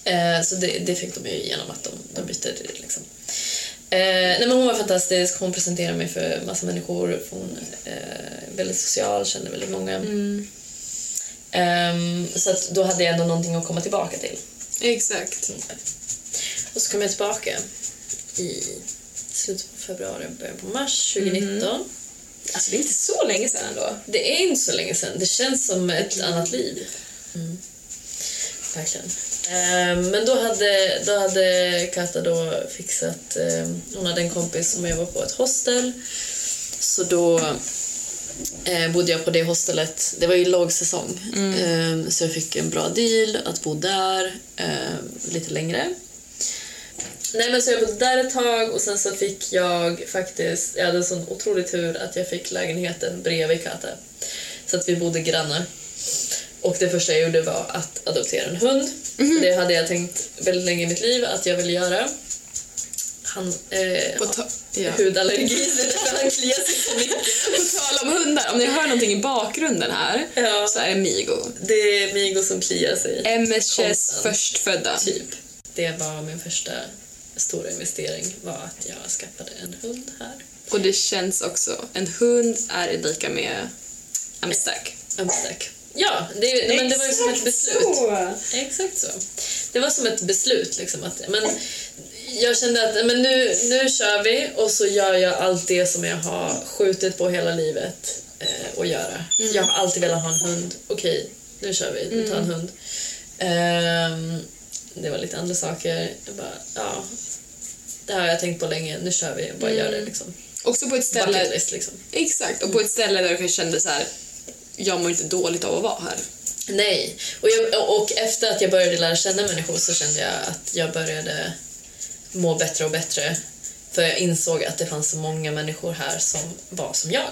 Eh, så det, det fick de ju genom att de, de bytte liksom. Eh, nej men hon var fantastisk, hon presenterade mig för massa människor. Hon eh, är väldigt social, kände väldigt många. Ehm, så att då hade jag ändå någonting att komma tillbaka till. Exakt. Och så kom jag tillbaka i slutet på februari, början på mars 2019. Alltså det är inte så länge sedan ändå. Det är inte så länge sedan. Det känns som ett annat liv. Mm. Verkligen. Eh, men då hade, då hade Kata då fixat... Eh, hon hade en kompis som jobbade på ett hostel. Så då eh, bodde jag på det hostelet. Det var ju lågsäsong. Eh, så jag fick en bra deal att bo där eh, lite längre. Nej men så jag bodde där ett tag och sen så fick jag faktiskt, jag hade en sån otrolig tur att jag fick lägenheten bredvid Kata. Så att vi bodde grannar. Och det första jag gjorde var att adoptera en hund. Det hade jag tänkt väldigt länge i mitt liv att jag ville göra. Han eh, På ja. hudallergi så därför han kliar sig så mycket. På tal om hundar, om ni hör någonting i bakgrunden här Ja. så är det Migo. Det är Migo som kliar sig. Konstant. förstfödda. Typ. Det var min första stora investering var att jag skaffade en hund här. Och det känns också, en hund är lika med I'm stuck. I'm stuck. Ja, det, men det var ju som ett beslut. Så. Exakt så. Det var som ett beslut. Liksom, att, men jag kände att men nu, nu kör vi och så gör jag allt det som jag har skjutit på hela livet eh, att göra. Jag har alltid velat ha en hund. Okej, nu kör vi. Vi tar en hund. Ehm, det var lite andra saker. Jag bara, ja, det här har jag tänkt på länge. Nu kör vi bara gör det. Liksom. Också på ett ställe... List, liksom. Exakt, och på ett ställe där du kanske kände så här. jag mår inte dåligt av att vara här. Nej. Och, jag, och efter att jag började lära känna människor så kände jag att jag började må bättre och bättre. För jag insåg att det fanns så många människor här som var som jag.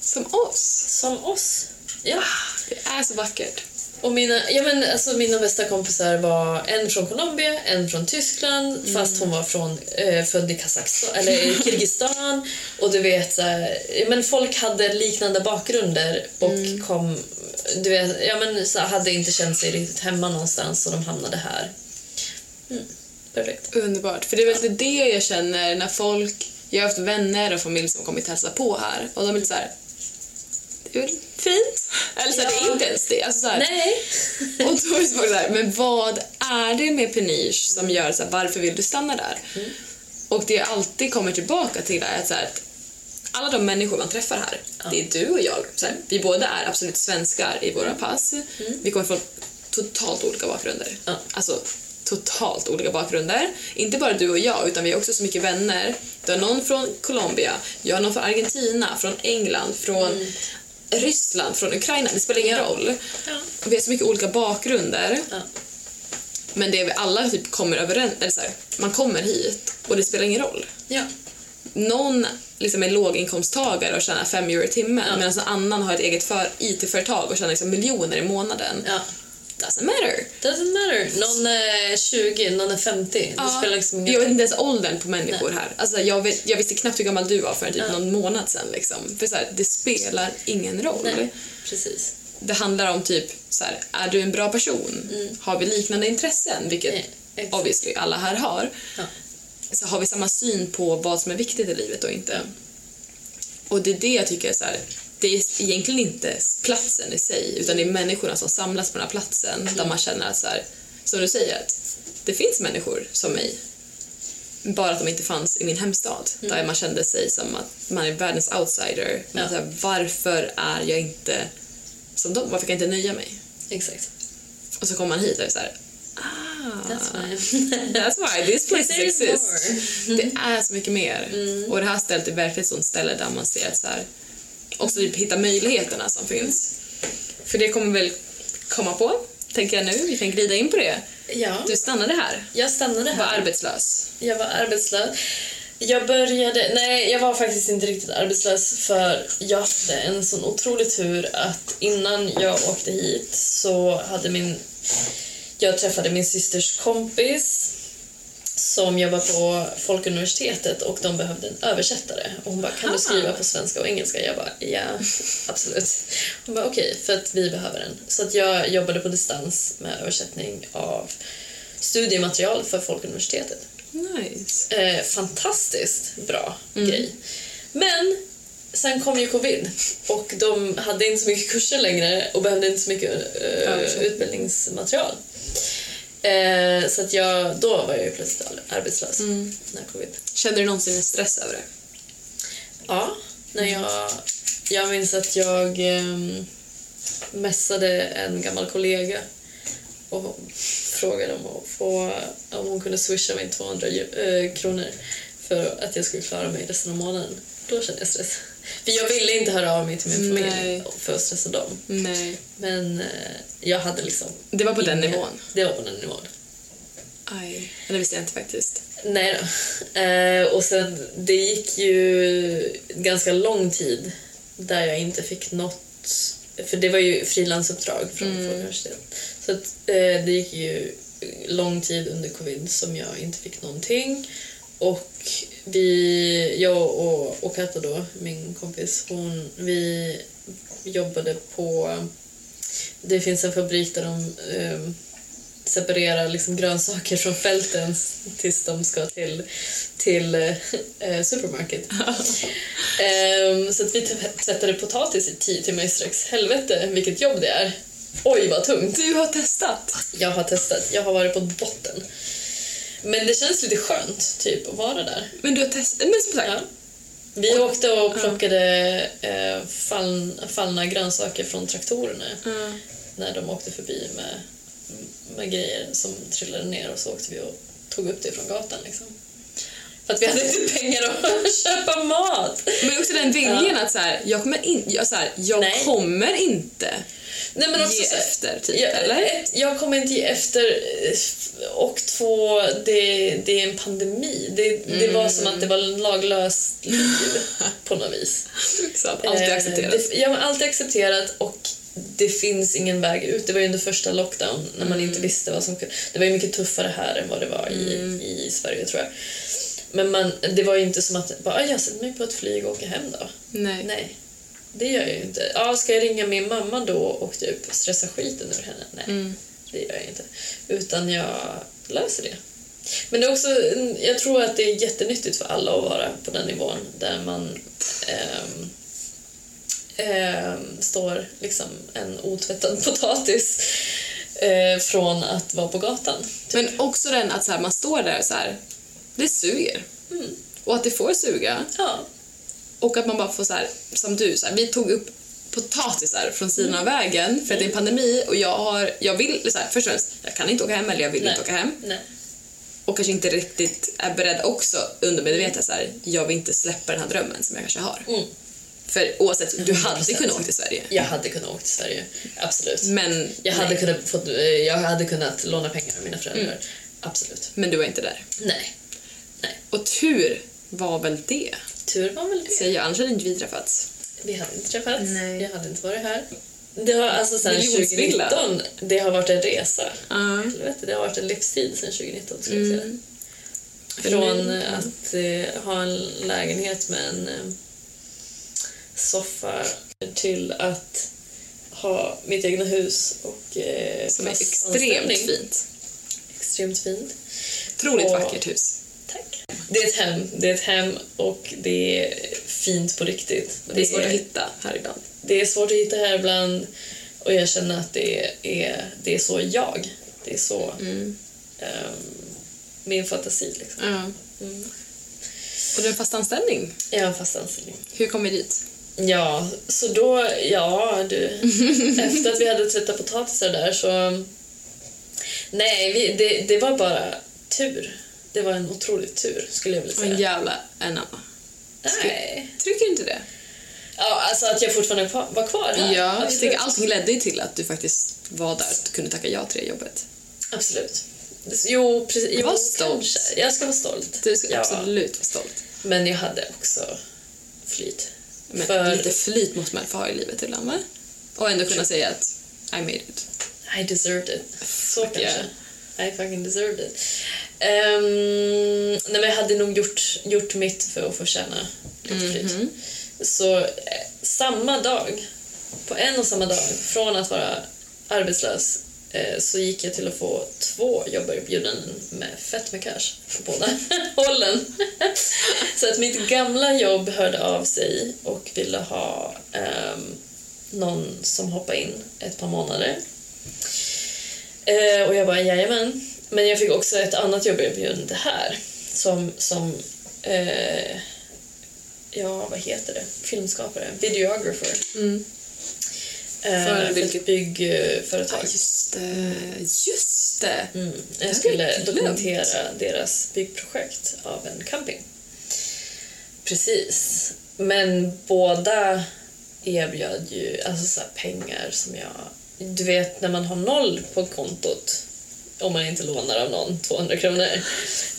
Som oss. Som oss. Ja. Det är så vackert. Och mina, ja men alltså mina bästa kompisar var en från Colombia, en från Tyskland fast hon var från, eh, född i Kazakstan, eller i Kirgizistan. Och du vet, så här, men folk hade liknande bakgrunder och kom, du vet, ja men så hade inte känt sig riktigt hemma någonstans och de hamnade här. Mm, perfekt. Underbart. För det är väl lite det jag känner när folk... Jag har haft vänner och familj som kommit hälsa på här och de är lite så här. Det är väl fint? Eller så här, det är Ja. inte ens det. Alltså så här, Nej! Och då är det så här, men vad är det med Peniche som gör så här, varför vill du stanna där? Och det jag alltid kommer tillbaka till är att, så att alla de människor man träffar här, det är du och jag. Så här, vi båda är absolut svenskar i våra pass. Vi kommer från totalt olika bakgrunder. Ja. Alltså totalt olika bakgrunder. Inte bara du och jag, utan vi har också så mycket vänner. Du har någon från Colombia, jag har någon från Argentina, från England, från Ryssland, från Ukraina. Det spelar ingen roll. Ja. Vi har så mycket olika bakgrunder. Ja. Men det vi alla typ kommer överens eller så här, man kommer hit och det spelar ingen roll. Ja. Någon liksom är låginkomsttagare och tjänar fem euro i timmen Ja. medan någon annan har ett eget för, IT-företag och tjänar liksom miljoner i månaden. ja. Doesn't matter. Doesn't matter. Någon är 20, någon är 50. Det spelar liksom ingen jag vet inte ens åldern på människor här. Alltså, jag, vet, jag visste knappt hur gammal du var för typ Ja. någon månad sedan. Liksom. För så här, det spelar ingen roll. Nej, precis. Det handlar om typ så här, är du en bra person? Har vi liknande intressen? Vilket Mm. Ja, exakt. obviously alla här har. Ja. Så har vi samma syn på vad som är viktigt i livet och inte. Och det är det jag tycker är så här, det är egentligen inte platsen i sig utan det är människorna som samlas på den här platsen Mm. där man känner att så här, som du säger att det finns människor som mig. Bara att de inte fanns i min hemstad där man kände sig som att man är världens outsider. Men Mm. Ja. så här, varför är jag inte som dem? Varför kan jag inte nöja mig? Exakt. Och så kommer man hit och är så här, ah, That's why. That's why this place exists. Det är så mycket mer. Och det här stället är verkligen ett sånt ställe där man ser att så här, också typ hitta möjligheterna som finns. För det kommer väl komma på, tänker jag nu. Vi kan glida in på det. Ja. Du stannade här, Jag stannade var här. arbetslös. Jag var arbetslös. Jag började... Nej, jag var faktiskt inte riktigt arbetslös för jag hade en sån otrolig tur att innan jag åkte hit så hade min... Jag träffade min systers kompis som jobbar på Folkuniversitetet och de behövde en översättare. Och hon bara, kan du skriva på svenska och engelska? Jag bara, ja, absolut. Hon bara, okej, för att vi behöver en. Så att jag jobbade på distans med översättning av studiematerial för Folkuniversitetet. Nice. Eh, fantastiskt bra grej. Men sen kom ju covid och de hade inte så mycket kurser längre och behövde inte så mycket eh, utbildningsmaterial. Eh, så att jag, då var jag ju plötsligt arbetslös när covid. Kände du någonsin stress över det? Ja, när jag, jag minns att jag um, messade en gammal kollega och frågade om, att få, om hon kunde swisha mig 200 ju- eh, kronor för att jag skulle klara mig resten av månaden. Då kände jag stress. För jag ville inte höra av mig till min familj Nej. för att stressa dem. Nej. Men eh, jag hade liksom... Det var på den inga- nivån? Det var på den nivån. Aj. Det visste jag inte faktiskt. Nej då. Eh, och sen, det gick ju ganska lång tid där jag inte fick något... För det var ju frilansuppdrag från Folkuniversitetet. Så att, eh, det gick ju lång tid under covid som jag inte fick någonting. Och vi, jag och, och Katta då, min kompis, hon, vi jobbade på... Det finns en fabrik där de eh, separerar liksom grönsaker från fälten tills de ska till, till eh, supermarket. Ehm, så att vi tvättade potatis i tio timmar i sträck. Helvete vilket jobb det är. Oj vad tungt. Du har testat? Jag har testat. Jag har varit på botten. Men det känns lite skönt typ att vara där. Men du har testat? Men som sagt, Ja. Vi åkte och plockade eh, fall, fallna grönsaker från traktorerna Ja. när de åkte förbi med, med grejer som trillade ner och så åkte vi och tog upp det från gatan. Liksom. För att vi hade inte pengar att köpa mat. Men också den viljan att så här, jag kommer, in, jag, så här, jag Nej. kommer inte Nej, men också ge efter, typ, jag, eller? Ett, jag kommer inte ge efter eh, och två, det, det är en pandemi. Det, det var som att det var en laglös liv på något vis. Att alltid Eh, accepterat. Det, ja, alltid accepterat och det finns ingen väg ut. Det var ju under första lockdown när man Mm. inte visste vad som kunde... Det var ju mycket tuffare här än vad det var i, Mm. i Sverige tror jag. Men man, det var ju inte som att bara, "Ah, jag sätter mig på ett flyg och åker hem då. Nej. Nej, det gör jag ju inte. Ja, ska jag ringa min mamma då och typ stressa skiten ur henne? Nej, Mm. det gör jag inte. Utan jag löser det. Men det är också, jag tror att det är jättenyttigt för alla att vara på den nivån där man ehm, ehm, står liksom en otvättad potatis eh, från att vara på gatan. Men också den att så här, man står där så här, det suger. Mm. Och att det får suga. Ja, Och att man bara får så här, som du, så här, vi tog upp potatisar från sidan av vägen för att det är en pandemi och jag har, jag vill, så här, först och främst, jag kan inte åka hem eller jag vill Nej. inte åka hem. nej. Och kanske inte riktigt är beredd också undermedvetet så här, jag vill inte släppa den här drömmen som jag kanske har. Mm. För oavsett, du hade 100%. kunnat åka till Sverige. Jag hade kunnat åka till Sverige, absolut. Men, Jag hade, nej. kunnat fått, eh, jag hade kunnat låna pengar av mina föräldrar. Absolut. men du var inte där. Nej. Nej. Och tur var väl det, Tur var väl det. säger jag. Annars hade inte vi träffats. Vi hade inte träffats. Nej. Jag hade inte varit här. Det har alltså sedan Miljonsvilla. 2019, det har varit en resa. Ja. Helvete, det har varit en livstid sedan 2019 skulle jag säga. Mm. Från Mm. att eh, ha en lägenhet med en eh, soffa till att ha mitt egna hus och eh, Som är extremt fint. Extremt fint. Otroligt Och- vackert hus. Det är ett hem. Det är ett hem och det är fint på riktigt. Det är svårt att hitta här ibland. Det är svårt att hitta här ibland och jag känner att det är, det är så jag. Det är så Mm. ehm, min fantasi. Liksom. Ja. Mm. Och du har fast anställning. Jag har en fast anställning. Hur kom vi dit? Ja, så då, ja du. Efter att vi hade tvättat potatisar där så... Nej, vi, det, det var bara tur. Det var en otrolig tur skulle jag vilja Och en säga. jävla anamma. Nej. Tycker du inte det? Ja, alltså att jag fortfarande var kvar här. Ja, jag tycker allting ledde ju till att du faktiskt var där och kunde tacka ja till det jobbet. Absolut. Jo, precis. Jo, Var stolt. kanske. Jag ska vara stolt. Du ska Ja. absolut vara stolt. Men jag hade också flyt. Men För lite flyt måste man få ha i livet ibland, va? Och ändå kunna säga att I made it. I deserved it. Så Fuck kanske. I fucking deserved it. Ehm, nej, men jag hade nog gjort, gjort mitt för att få känna lite flyt. Mhm. Så eh, samma dag, på en och samma dag, från att vara arbetslös eh, så gick jag till att få två jobberbjudanden med fett med cash på båda hållen. så att mitt gamla jobb hörde av sig och ville ha ehm, någon som hoppade in ett par månader. Eh, och jag bara, jajamän. Men jag fick också ett annat jobberbjudande här som, som eh, ja, vad heter det? Filmskapare, videographer. Mm. Eh, För vilket- ett byggföretag. Ja, just det. Just det! Mm. Jag skulle dokumentera deras byggprojekt av en camping. Precis. Men båda erbjöd ju alltså så här pengar som jag... Du vet när man har noll på kontot om man inte lånar av någon 200 kronor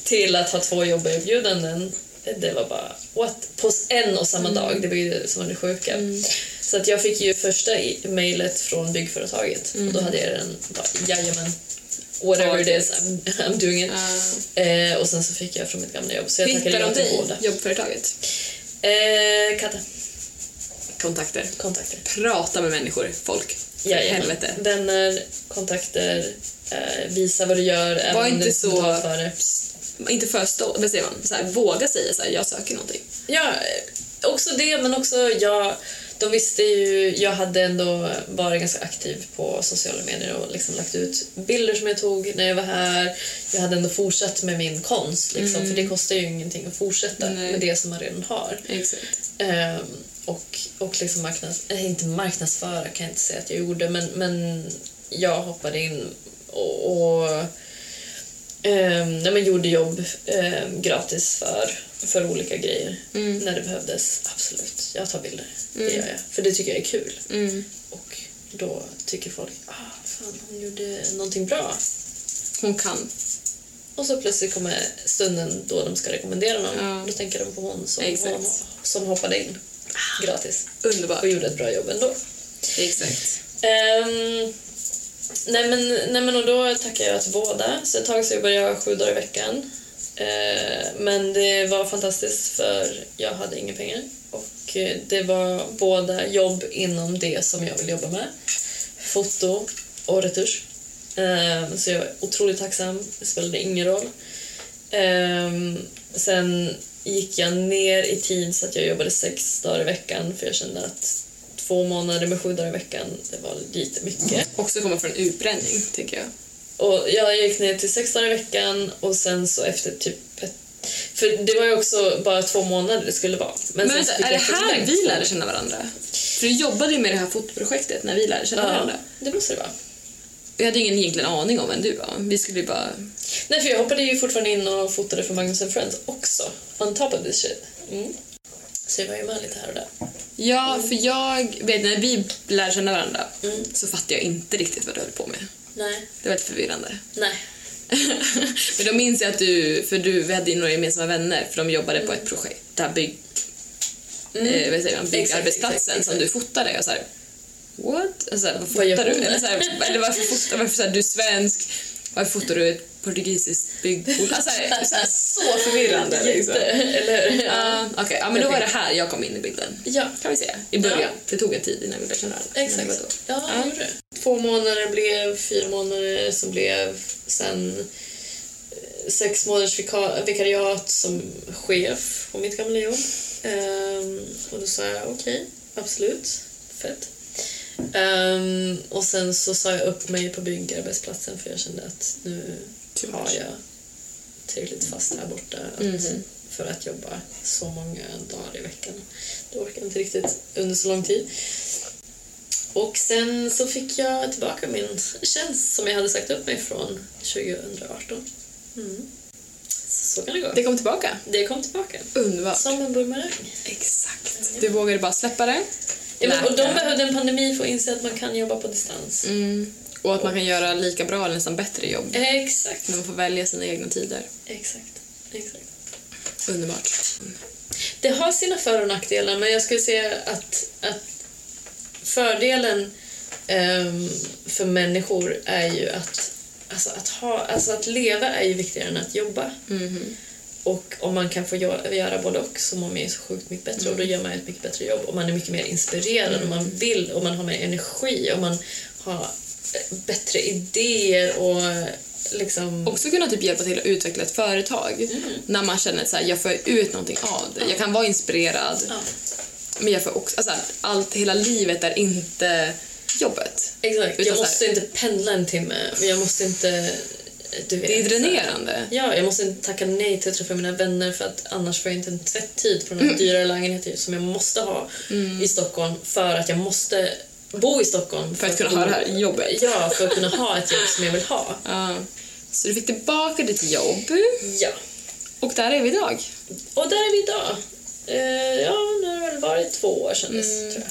till att ha två jobberbjudanden. Det var bara what? På en och samma dag. Det var ju det som var det sjuka. Så att jag fick ju första mejlet från byggföretaget och då hade jag den bara jajamän. Whatever it is, I'm, I'm doing it. Ja. Eh, och sen så fick jag från mitt gamla jobb. Så jag ja de dig, båda. jobbföretaget? Eh, Katta. Kontakter. Kontakter. Prata med människor, folk. Jajamän. helvete. Vänner, kontakter, eh, visa vad du gör. Var inte så-. Inte för stolt, vad säger man? Så här, våga säga så här, jag söker någonting. Ja, också det, men också jag... De visste ju... Jag hade ändå varit ganska aktiv på sociala medier och liksom lagt ut bilder som jag tog när jag var här. Jag hade ändå fortsatt med min konst, liksom, för det kostar ju ingenting att fortsätta Nej. med det som man redan har. Ehm, och och liksom marknads, äh, inte marknadsföra kan jag inte säga att jag gjorde, men, men jag hoppade in och, och nej, men gjorde jobb ehm, gratis för, för olika grejer när det behövdes. Absolut, jag tar bilder. Det gör jag. För det tycker jag är kul. Mm. Och då tycker folk ah, fan hon gjorde någonting bra. Hon kan. Och så plötsligt kommer stunden då de ska rekommendera någon. Ja. Då tänker de på hon som, hon, som hoppade in gratis Underbart. och gjorde ett bra jobb ändå. Exakt. Um, nej, men, nej men och då tackar jag till båda. Så ett tag så jobbade jag sju dagar i veckan. Eh, men det var fantastiskt för jag hade inga pengar. Och eh, det var båda jobb inom det som jag vill jobba med. Foto och retusch. Eh, så jag var otroligt tacksam. Det spelade ingen roll. Eh, sen gick jag ner i tid så att jag jobbade sex dagar i veckan för jag kände att två månader med sju dagar i veckan, det var lite mycket. Också komma från utbränning, tänker jag. Och jag gick ner till sex dagar i veckan och sen så efter typ För det var ju också bara två månader det skulle vara. Men, sen vänta, är det jag här vi lärde känna varandra? För du jobbade ju med det här fotoprojektet när vi lärde känna Ja, varandra. det måste det vara. Vi hade ingen egentligen aning om vem du var. Vi skulle bara... Nej, för jag hoppade ju fortfarande in och fotade för Magnus Friends också. On top of this shit. Mm. Så jag var ju med lite här och där. Ja, för jag vet när vi lärde känna varandra Mm. så fattade jag inte riktigt vad du höll på med. Nej. Det var lite förvirrande. Nej. Men då minns jag att du, för du, vi hade ju några gemensamma vänner för de jobbade på ett projekt, där bygg, eh, vad säger man, byggarbetsplatsen som du fotade. Och så här, what? Alltså, vad Vad fotar du? hon? Eller, så här, eller varför fotar varför, så här, du är svensk, varför fotar du ett portugisiskt byggbolag? Alltså, så, här, så, förvirrande liksom. Eller hur? Ja, Okej, ja, men då var det här jag kom in i bilden. Ja. Kan vi säga. I början. Ja. Det tog en tid innan vi lärde känna varandra. Exakt. Ja, det gjorde det. Två månader blev fyra månader som blev sen eh, sex månaders vika- vikariat som chef på mitt gamla jobb. Ehm, och då sa jag okej, absolut, fett. Ehm, och sen så sa jag upp mig på byggarbetsplatsen för jag kände att nu har jag tillräckligt fast här borta att, Mhm. för att jobba så många dagar i veckan. Det orkar jag inte riktigt under så lång tid. Och sen så fick jag tillbaka min tjänst som jag hade sagt upp mig från 2018. Mm. Så, så kan det gå. Det kom tillbaka. Det kom tillbaka. Underbart. Som en bumerang. Exakt. Du vågade bara släppa det. Men, och de behövde en pandemi för att inse att man kan jobba på distans. Mm. Och att man kan göra lika bra eller nästan bättre jobb. Exakt. Men man får välja sina egna tider. Exakt. Exakt. Underbart. Det har sina för och nackdelar, men jag skulle säga att, att fördelen ehm, för människor är ju att, alltså att, ha, alltså att leva är ju viktigare än att jobba. Mhm. Och om man kan få göra, göra både och så mår man ju så sjukt mycket bättre och då gör man ett mycket bättre jobb och man är mycket mer inspirerad och man vill och man har mer energi och man har eh, bättre idéer och liksom... Också kunna typ hjälpa till att utveckla ett företag. När man känner att jag får ut någonting av det. Jag kan vara inspirerad. Ja, Men jag får också, alltså, allt, hela livet är inte jobbet. exakt. Jag så här- måste inte pendla en timme jag måste inte... Du vet, Det är dränerande. Ja, jag måste tacka nej till att träffa mina vänner för att annars får jag inte en tvätttid på den här dyrare lägenheten som jag måste ha i Stockholm för att jag måste bo i Stockholm. För att kunna ha det här jobbet. Ja, för att kunna ha ett jobb som jag vill ha. Ja. Så du fick tillbaka ditt jobb Ja. och där är vi idag. Och där är vi idag. Eh, ja, nu har det väl varit två år sedan dess, tror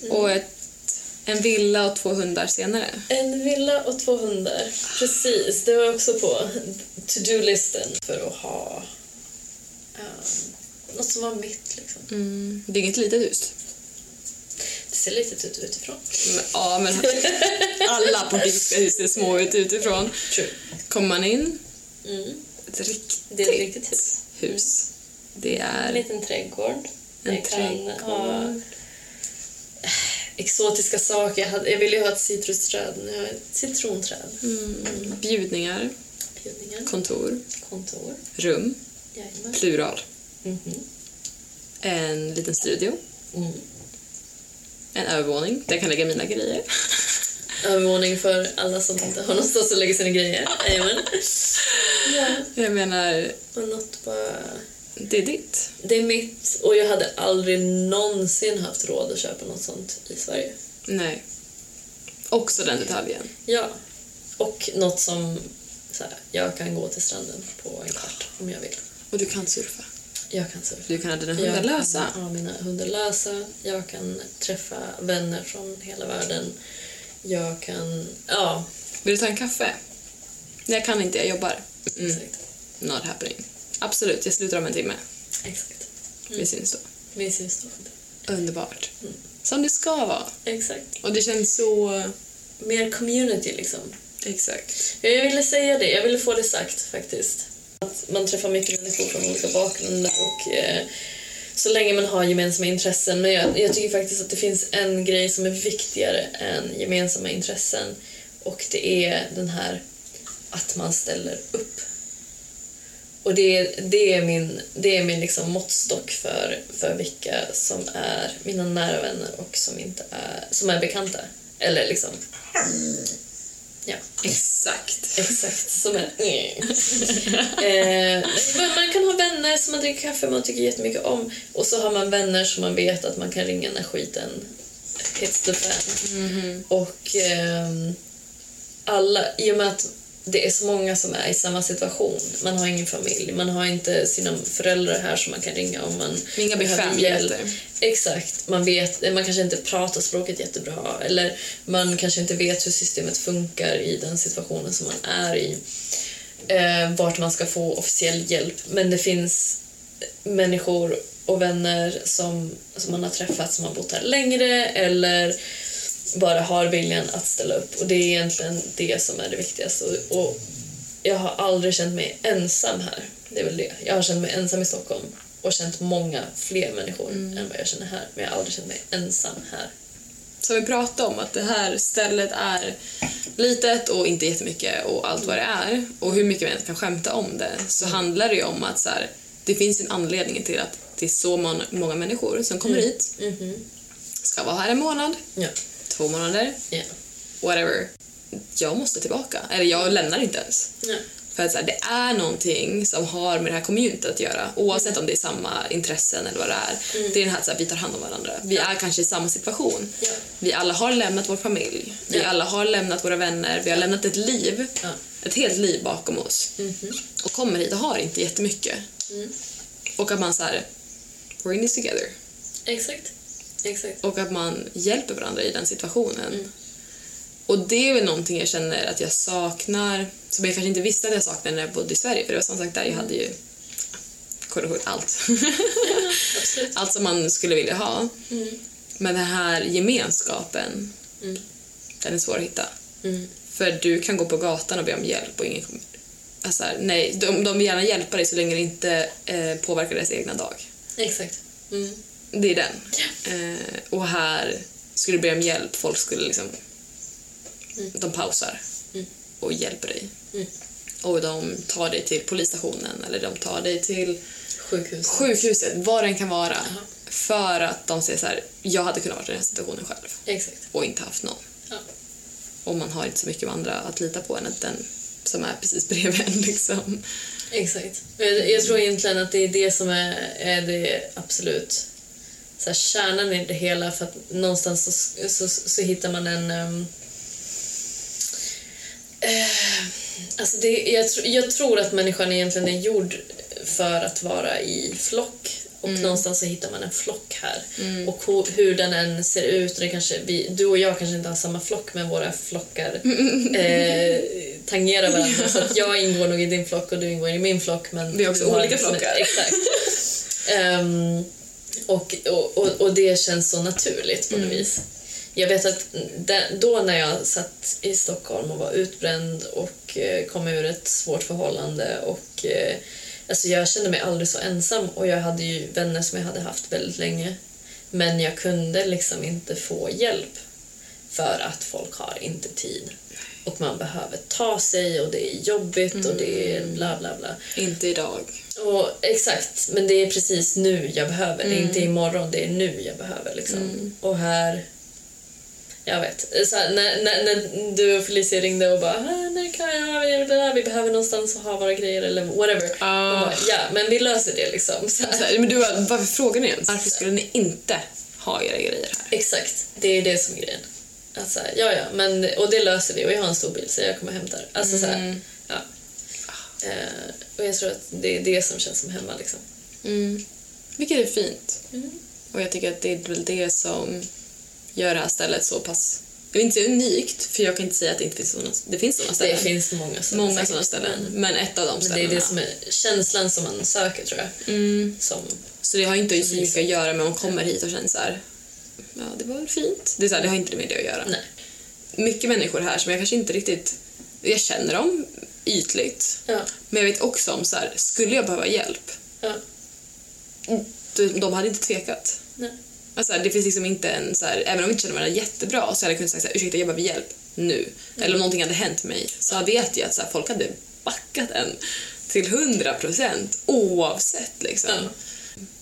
jag. Och ett, en villa och två hundar senare. En villa och två hundar. Precis, det var också på to-do-listen för att ha um, något som var mitt. Liksom. Mm. Det är inget litet hus. Det ser litet ut utifrån. Men, ja, men alla portugisiska hus ser små ut utifrån. True. Kommer man in, Mm. ett riktigt, Det är ett riktigt hus. hus. Det En är liten trädgård. en trädgård. Exotiska saker. Jag, hade, jag ville ju ha ett citrusträd. Nu har jag ett citronträd. Mm. Bjudningar, Bjudningar. kontor, Kontor. rum, Jajamän. plural. Mhm. en liten studio, Mm. en övervåning där jag kan lägga mina grejer. Övervåning för alla som inte har någonstans att lägga sina grejer. Jajamän. Ja, Jag menar, och något bara... det är ditt. Det är mitt och jag hade aldrig någonsin haft råd att köpa något sånt i Sverige. Nej. Också den detaljen. Ja. Och något som så här, jag kan gå till stranden på en kvart om jag vill. Och du kan surfa. Jag kan surfa. Du kan ha dina hundar lösa. ha mina hundar lösa. Jag kan träffa vänner från hela världen. Jag kan... Ja, Vill du ta en kaffe? Jag kan inte, jag jobbar. Mm. exakt. Not happening. Absolut, jag slutar om en timme. Exakt. Vi syns då. Min syster. Underbart. Som det ska vara. Exakt. Och det känns så... Mer community liksom. Exakt. Jag ville säga det, jag ville få det sagt faktiskt. Att man träffar mycket människor från olika bakgrunder och eh, så länge man har gemensamma intressen. Men jag, jag tycker faktiskt att det finns en grej som är viktigare än gemensamma intressen och det är den här att man ställer upp. Och det, det är min, det är min liksom måttstock för, för vilka som är mina nära vänner och som, inte är, som är bekanta. Eller liksom... Ja. Exakt. Exakt, som en... eh, men man kan ha vänner som man dricker kaffe man tycker jättemycket om och så har man vänner som man vet att man kan ringa när skiten hits the fan. Och ehm, alla, i och med att det är så många som är i samma situation, man har ingen familj, man har inte sina föräldrar här som man kan ringa om man Inga behöver bekvämligheter. Exakt. Man, vet, man kanske inte pratar språket jättebra eller man kanske inte vet hur systemet funkar i den situationen som man är i. Eh, vart man ska få officiell hjälp. Men det finns människor och vänner som, som man har träffat som har bott här längre eller bara har viljan att ställa upp. Och det är egentligen det som är det viktigaste. Och, jag har aldrig känt mig ensam här. Det är väl det. Jag har känt mig ensam i Stockholm och känt många fler människor än vad jag känner här. Men jag har aldrig känt mig ensam här. Som vi pratade om, att det här stället är litet och inte jättemycket och allt vad det är. Och hur mycket vi än kan skämta om det så handlar det ju om att så här, det finns en anledning till att det är så många, människor som kommer hit, Mhm. ska vara här en månad, Ja. Två månader, Ja. whatever. Jag måste tillbaka. Eller jag lämnar inte ens. Ja. För att så här, det är någonting som har med det här communityt att göra oavsett om det är samma intressen eller vad det är. Det är den här att vi tar hand om varandra. Vi är kanske i samma situation. Ja. Vi alla har lämnat vår familj. Vi Ja. alla har lämnat våra vänner. Vi har lämnat ett liv. Ja. Ett helt liv bakom oss. Och kommer hit och har inte jättemycket. Och att man så här, we're in this together. Exakt. Exakt. Och att man hjälper varandra i den situationen. Och det är väl någonting jag känner att jag saknar, som jag kanske inte visste att jag saknade när jag bodde i Sverige. För det var som sagt där jag hade ju gott allt. Absolut. allt som man skulle vilja ha. Men den här gemenskapen, den är svår att hitta. Mm. För du kan gå på gatan och be om hjälp och ingen kommer... Alltså, nej, de, de vill gärna hjälpa dig så länge det inte eh, påverkar deras egna dag. Exakt. Mm. Det är den. Eh, och här skulle du be om hjälp, folk skulle liksom... De pausar och hjälper dig. Mm. Och de tar dig till polisstationen eller de tar dig till Sjukhus. sjukhuset, vad det än kan vara. För att de säger så här, jag hade kunnat vara i den här situationen själv Exakt. och inte haft någon. Ja. Och man har inte så mycket med andra att lita på än att den som är precis bredvid en liksom. Exakt. Jag, jag tror egentligen att det är det som är, är det absolut så här, kärnan i det hela för att någonstans så, så, så hittar man en... Um, eh, alltså det, jag, jag tror att människan egentligen är gjord för att vara i flock och någonstans så hittar man en flock här. Och hur, hur den än ser ut, det kanske, vi, du och jag kanske inte har samma flock men våra flockar eh, tangerar varandra. Så att jag ingår nog i din flock och du ingår i min flock. Men Vi har också olika liksom flockar. Exakt. Ehm, och, och, och, och det känns så naturligt på något vis. Jag vet att då när jag satt i Stockholm och var utbränd och eh, kom ur ett svårt förhållande och eh, alltså jag kände mig aldrig så ensam och jag hade ju vänner som jag hade haft väldigt länge men jag kunde liksom inte få hjälp. för att folk har inte tid. Och man behöver ta sig och det är jobbigt och det är bla bla bla. Inte idag. Och, exakt, men det är precis nu jag behöver. Det är inte imorgon, det är nu jag behöver. Liksom. Och här... Jag vet. Så här, när, när, när du och Felicia ringde och bara ah, när kan jag, där, vi behöver någonstans att ha våra grejer eller whatever. Och bara, ja, men vi löser det liksom. Så här. Så här, men du, varför frågar ni ens? Varför skulle ni inte ha era grejer här? Exakt, det är det som är grejen. Att så här, ja, ja, men, och det löser vi och jag har en stor bil så jag kommer och hämtar. Alltså så här, ja. Eh, och jag tror att det är det som känns som hemma liksom. Mm. Vilket är fint. Och jag tycker att det är väl det som gör det här stället så pass... Jag vill inte säga unikt, för jag kan inte säga att det inte finns sådana, det finns sådana Det ställen. finns många sådana Många sådana ställen, Men, men ett av de men det ställena. är det som är känslan som man söker tror jag. Mm. Som, Så det har inte så mycket att göra med om man kommer hit och känner så här, ja det var väl fint. Det, är så här, det har inte med det att göra. nej. Mycket människor här som jag kanske inte riktigt, jag känner dem ytligt. Ja, Men jag vet också om så här, skulle jag behöva hjälp, ja, de, de hade inte tvekat. nej. Alltså, det finns liksom inte en så här, även om vi inte känner varandra jättebra så hade jag kunnat säga så här, ursäkta jag behöver hjälp nu. Eller om någonting hade hänt mig så vet jag att så här, folk hade backat en till hundra procent oavsett liksom. Ja.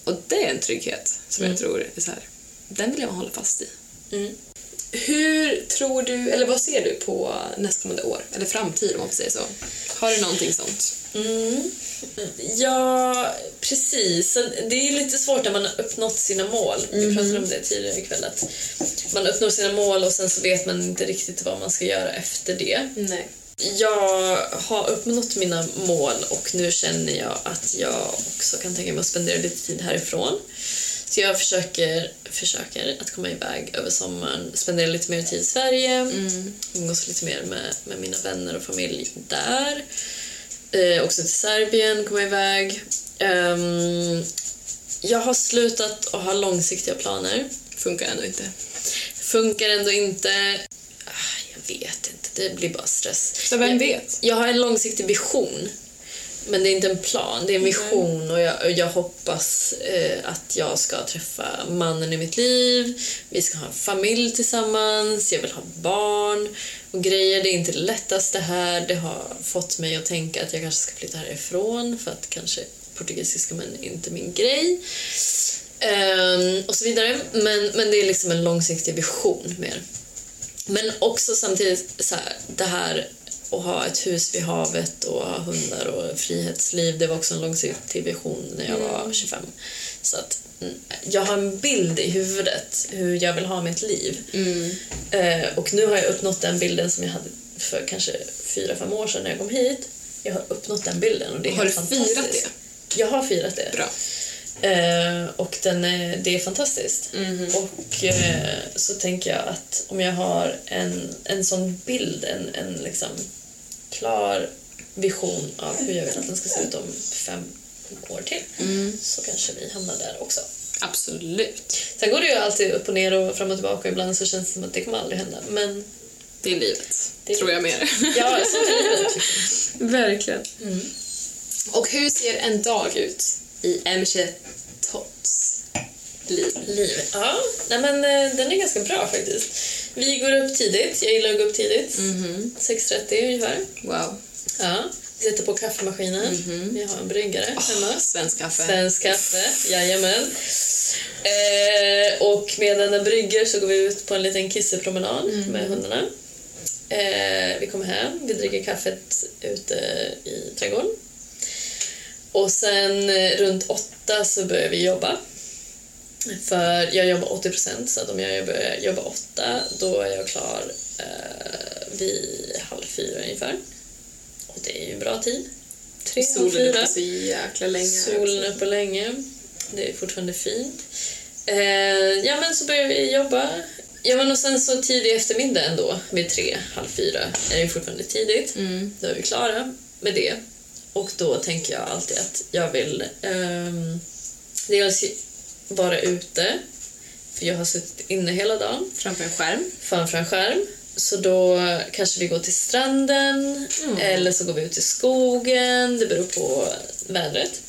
Och det är en trygghet som jag tror är så här, den vill jag hålla fast i. Mm. Hur tror du, eller vad ser du på nästkommande år? Eller framtid om man får säga så. Har du någonting sånt? Mm. Ja, precis. Det är lite svårt när man har uppnått sina mål. Vi pratade om det tidigare ikväll. Att man uppnår sina mål och sen så vet man inte riktigt vad man ska göra efter det. Nej. Jag har uppnått mina mål och nu känner jag att jag också kan tänka mig att spendera lite tid härifrån. Så jag försöker, försöker att komma iväg över sommaren, spendera lite mer tid i Sverige, umgås lite mer med, med mina vänner och familj där. Eh, också till Serbien, komma iväg. Ehm, jag har slutat att ha långsiktiga planer. Funkar ändå inte. Funkar ändå inte. Ah, Jag vet inte, det blir bara stress. Så vem jag, vet? Jag har en långsiktig vision. Men det är inte en plan, det är en vision och jag, och jag hoppas eh, att jag ska träffa mannen i mitt liv. Vi ska ha en familj tillsammans, jag vill ha barn och grejer. Det är inte det lättaste här. Det har fått mig att tänka att jag kanske ska flytta härifrån för att kanske portugisiska men inte min grej. Ehm, och så vidare. Men, men det är liksom en långsiktig vision mer. Men också samtidigt så här, det här att ha ett hus vid havet och ha hundar och frihetsliv, det var också en långsiktig vision när jag var 25. Så att mm, jag har en bild i huvudet hur jag vill ha mitt liv. Eh, och nu har jag uppnått den bilden som jag hade för kanske fyra fem år sedan när jag kom hit. Jag har uppnått den bilden och det är Har helt du firat fantastiskt. Jag har firat det. Bra. Eh, och den är, det är fantastiskt. Mhm. Och eh, så tänker jag att om jag har en, en sån bild, en, en liksom klar vision av hur jag vill att den ska se ut om fem år till Mm. så kanske vi hamnar där också. Absolut. Sen går det ju alltid upp och ner och fram och tillbaka och ibland så känns det som att det kommer aldrig hända. Men Det är livet, Det är tror jag mer. ja, så är det. Verkligen. Och hur ser en dag ut i MC Tots liv? Livet. Ja, nej men eh, den är ganska bra faktiskt. Vi går upp tidigt. Jag gillar att gå upp tidigt. 6.30 ungefär. Wow. Ja. Vi sätter på kaffemaskinen. Vi har en bryggare hemma. Svensk kaffe. Svensk kaffe, jajamän. Eh, och medan den brygger så går vi ut på en liten kissepromenad med hundarna. Eh, vi kommer hem, vi dricker kaffet ute i trädgården. Och sen eh, runt åtta så börjar vi jobba. För jag jobbar 80 procent, så att om jag börjar jobba åtta då är jag klar eh, vid halv fyra ungefär. Och det är ju en bra tid. Tre, Solen fyra. uppe så jäkla länge. Solen uppe länge. Det är fortfarande fint. Eh, ja, men så börjar vi jobba. Ja, men och sen så tidig eftermiddag ändå, vid tre, halv fyra, är det fortfarande tidigt. Mm. Då är vi klara med det. Och då tänker jag alltid att jag vill ehm, dels vara ute, för jag har suttit inne hela dagen Framför en skärm. framför en skärm. Så då kanske vi går till stranden eller så går vi ut i skogen. Det beror på vädret.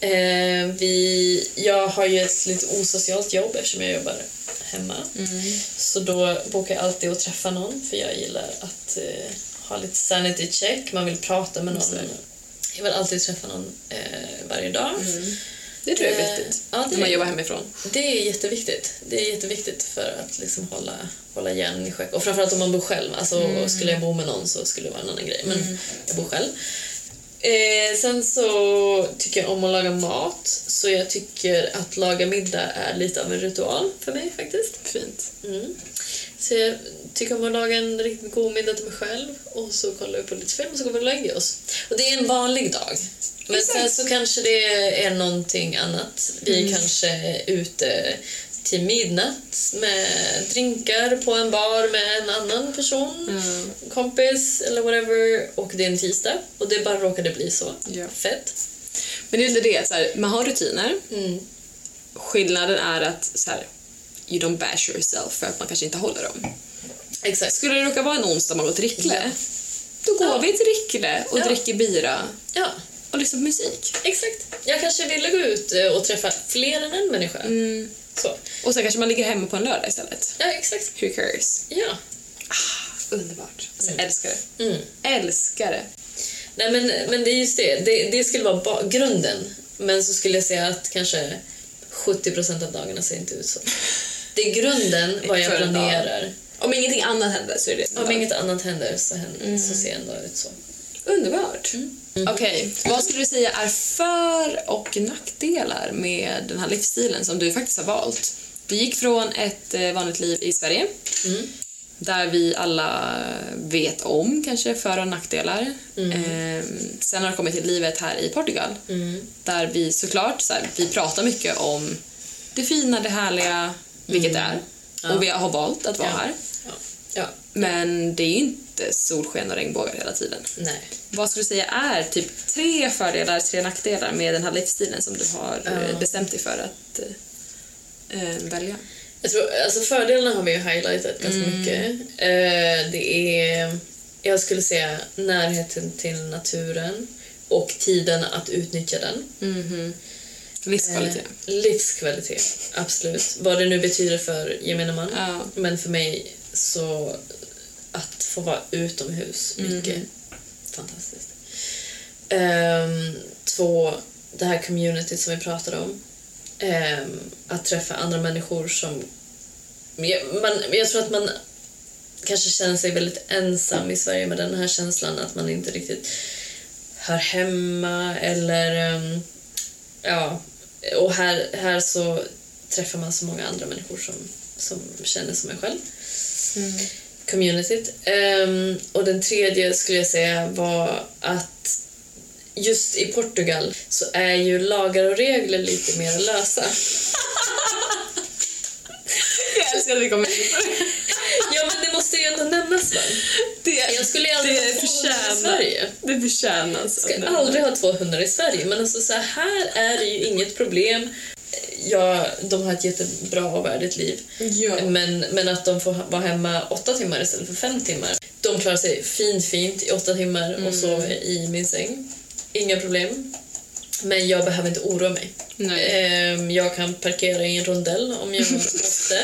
Eh, vi, jag har ju ett lite osocialt jobb eftersom jag jobbar hemma. Så då bokar jag alltid att träffa någon för jag gillar att eh, ha lite sanity check. Man vill prata med någon. Jag vill alltid träffa någon eh, varje dag. Det tror jag är Eh, viktigt. ja, det när man jobbar hemifrån. Det är jätteviktigt. Det är jätteviktigt för att liksom hålla, hålla hjärnan i schack. Och framförallt om man bor själv. Alltså, Skulle jag bo med någon så skulle det vara en annan grej. Men jag bor själv. Eh, sen så tycker jag om att laga mat. Så jag tycker att laga middag är lite av en ritual för mig faktiskt. Fint. Mm. Så jag tycker om att laga en riktigt god middag till mig själv och så kollar vi på lite film och så går vi och lägger oss. Och det är en vanlig dag. Men Exakt. sen så kanske det är någonting annat. Vi kanske är ute till midnatt med drinkar på en bar med en annan person, kompis eller whatever och det är en tisdag och det bara råkade bli så. Ja. Fett. Men det är det, så här, man har rutiner. Mm. Skillnaden är att så här, you don't bash yourself för att man kanske inte håller dem. Exakt. Skulle det råka vara en onsdag man går till Rickle, Ja. då går Ja. vi till Rickle och Ja. dricker bira Ja, och lyssnar på musik. exakt. Jag kanske ville gå ut eh, och träffa fler än en människa. Så. Och sen kanske man ligger hemma på en lördag istället. Ja, exakt. Who cares? Ja. Ah, underbart. Alltså, jag älskar det. Mm. Älskar det. Nej, men, men det är just det. Det, det skulle vara grunden. Men så skulle jag säga att kanske 70% av dagarna ser inte ut så. Det är grunden vad jag planerar. Om ingenting annat händer så är det Om dag. inget annat händer så, händer, så ser en dag ut så. Underbart. Okej, vad skulle du säga är för och nackdelar med den här livsstilen som du faktiskt har valt? Du gick från ett eh, vanligt liv i Sverige där vi alla vet om kanske för och nackdelar. Eh, sen har det kommit till livet här i Portugal där vi såklart så här, vi pratar mycket om det fina, det härliga, vilket det är. Och vi har valt att vara Ja. här. Ja. ja. Men det är ju inte solsken och regnbågar hela tiden. Nej. Vad skulle du säga är typ tre fördelar, tre nackdelar med den här livsstilen som du har eh, Ja. bestämt dig för att eh, välja? Jag tror, alltså fördelarna har vi ju highlightat ganska mycket. Eh, det är, jag skulle säga, närheten till naturen och tiden att utnyttja den. Livskvalitet. Eh, livskvalitet, absolut. Vad det nu betyder för gemene man. Ja. Men för mig så att få vara utomhus mycket. Fantastiskt. Ehm, två, det här communityt som vi pratade om. Ehm, att träffa andra människor som... Jag, man, jag tror att man kanske känner sig väldigt ensam i Sverige med den här känslan att man inte riktigt hör hemma eller... ehm, ja, och här, här så träffar man så många andra människor som, som känner som en själv. Communityt. Ehm, och den tredje skulle jag säga var att just i Portugal så är ju lagar och regler lite mer lösa. Jag älskar att vi kommer in på det. Måste ju ändå nämnas va? Det, Jag skulle aldrig det ha två hundar i förtjänar- Sverige. Det förtjänas. Jag ska aldrig ha två hundar i Sverige, men alltså så här är det ju inget problem. Ja, de har ett jättebra och värdigt liv. Ja. Men, men att de får vara hemma åtta timmar istället för fem timmar. De klarar sig fint, fint i åtta timmar och sover i min säng. Inga problem. Men jag behöver inte oroa mig. Nej. Ehm, jag kan parkera i en rondell om jag måste.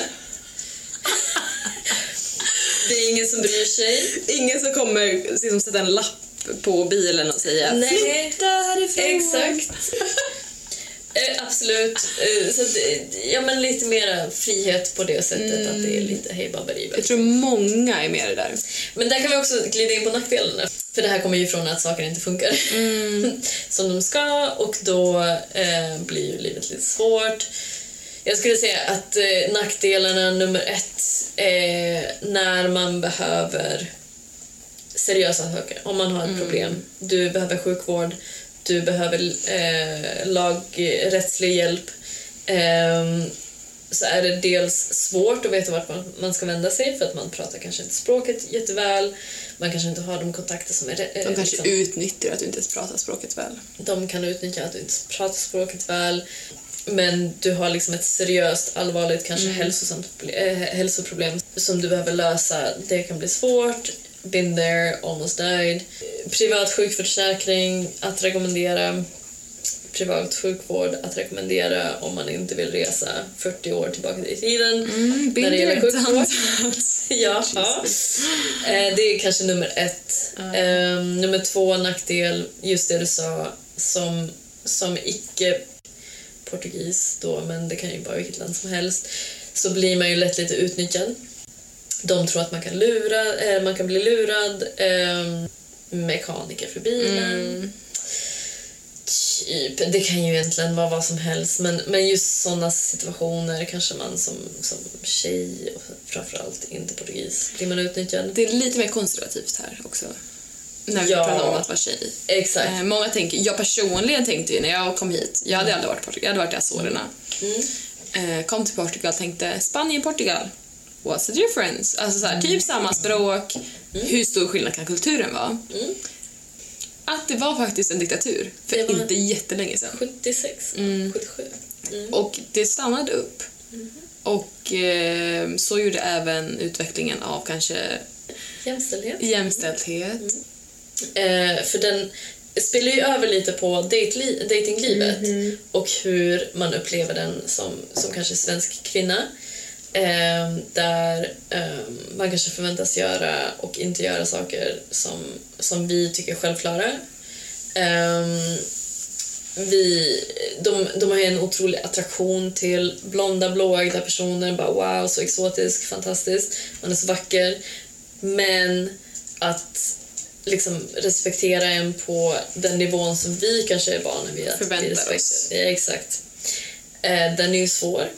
Det är ingen som bryr sig. Ingen som kommer liksom, sätta en lapp på bilen och säga Nej. flytta härifrån. Exakt. Eh, absolut. Eh, så att, eh, ja, men lite mer frihet på det sättet att det är lite hej. Jag tror många är med det där. Men där kan vi också glida in på nackdelarna. För det här kommer ju från att saker inte funkar som de ska och då eh, blir ju livet lite svårt. Jag skulle säga att eh, nackdelarna nummer ett är när man behöver seriösa saker. Om man har ett problem. Du behöver sjukvård, du behöver eh, lagrättslig hjälp. Ehm, så är det dels svårt att veta vart man, man ska vända sig för att man pratar kanske inte språket jätteväl. Man kanske inte har de kontakter som är... eh, De kanske liksom- utnyttjar att du inte pratar språket väl. de kan utnyttja att du inte pratar språket väl. Men du har liksom ett seriöst, allvarligt, kanske hälsosamt, proble- äh, hälsoproblem som du behöver lösa. Det kan bli svårt. Been there, almost died. Privat sjukförsäkring, att rekommendera. privat sjukvård att rekommendera om man inte vill resa 40 år tillbaka i tiden. Mm, när det gäller sjukvård. Ja, ja. Eh, det är kanske nummer ett. Eh, nummer två nackdel, just det du sa, som, som icke portugis då, men det kan ju vara vilket land som helst, så blir man ju lätt lite utnyttjad. De tror att man kan, lura, eh, man kan bli lurad, eh, mekaniker för bilen. Typ, det kan ju egentligen vara vad som helst men, men just sådana situationer kanske man som, som tjej och framförallt inte portugis blir man utnyttjad. Det är lite mer konservativt här också. När vi Ja. pratar om att vara tjej. Exakt. Eh, många tänker, jag personligen tänkte ju när jag kom hit, jag hade aldrig varit i Portugal, jag hade varit i Azorerna. Mm. Eh, kom till Portugal tänkte Spanien, Portugal. What's the difference? Alltså såhär, typ samma språk, hur stor skillnad kan kulturen vara? Mm. Att det var faktiskt en diktatur för Det var- inte jättelänge sedan. 76, 77. Mm. Och det stannade upp. Och eh, så gjorde även utvecklingen av kanske Jämställdhet. jämställdhet. Eh, för den spelar ju över lite på dateli- datinglivet och hur man upplever den som, som kanske svensk kvinna. Eh, där eh, man kanske förväntas göra och inte göra saker som, som vi tycker är självklara. Eh, vi, de, de har ju en otrolig attraktion till blonda, blåögda personer. Bara wow, så exotisk, fantastiskt. Man är så vacker. Men att liksom respektera en på den nivån som vi kanske är vana vid att Förväntar oss. Ja, exakt. Eh, den är ju svår.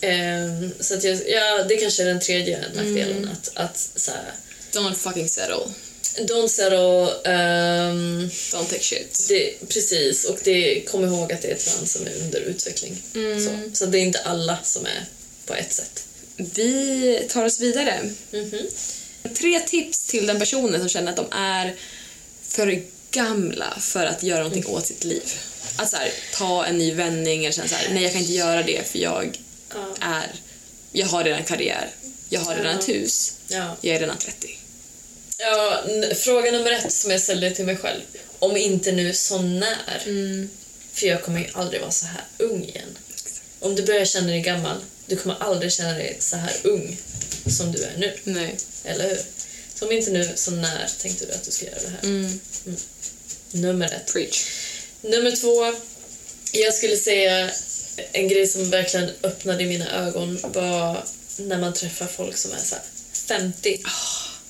Eh, så att jag, ja, det kanske är den tredje nackdelen. Mm. Att, att så här, Don't fucking settle. don't settle. ehm, Don't take shit. det, precis, och det, kom ihåg att det är ett land som är under utveckling. Mm. Så, så det är inte alla som är på ett sätt. Vi tar oss vidare. Mhm. Tre tips till den personen som känner att de är för gamla för att göra någonting åt sitt liv. Att så här, ta en ny vändning eller känna så här, nej jag kan inte göra det för jag Ja. är, jag har redan karriär, jag har redan Ja. ett hus, Ja. jag är redan 30. Ja, fråga nummer ett som jag ställde till mig själv. Om inte nu, så när? För jag kommer ju aldrig vara så här ung igen. Om du börjar känna dig gammal, du kommer aldrig känna dig så här ung som du är nu. Nej. Eller hur? Så om inte nu, så när tänkte du att du ska göra det här? Mm. Nummer ett. Preach. Nummer två. Jag skulle säga en grej som verkligen öppnade mina ögon var när man träffar folk som är så här 50.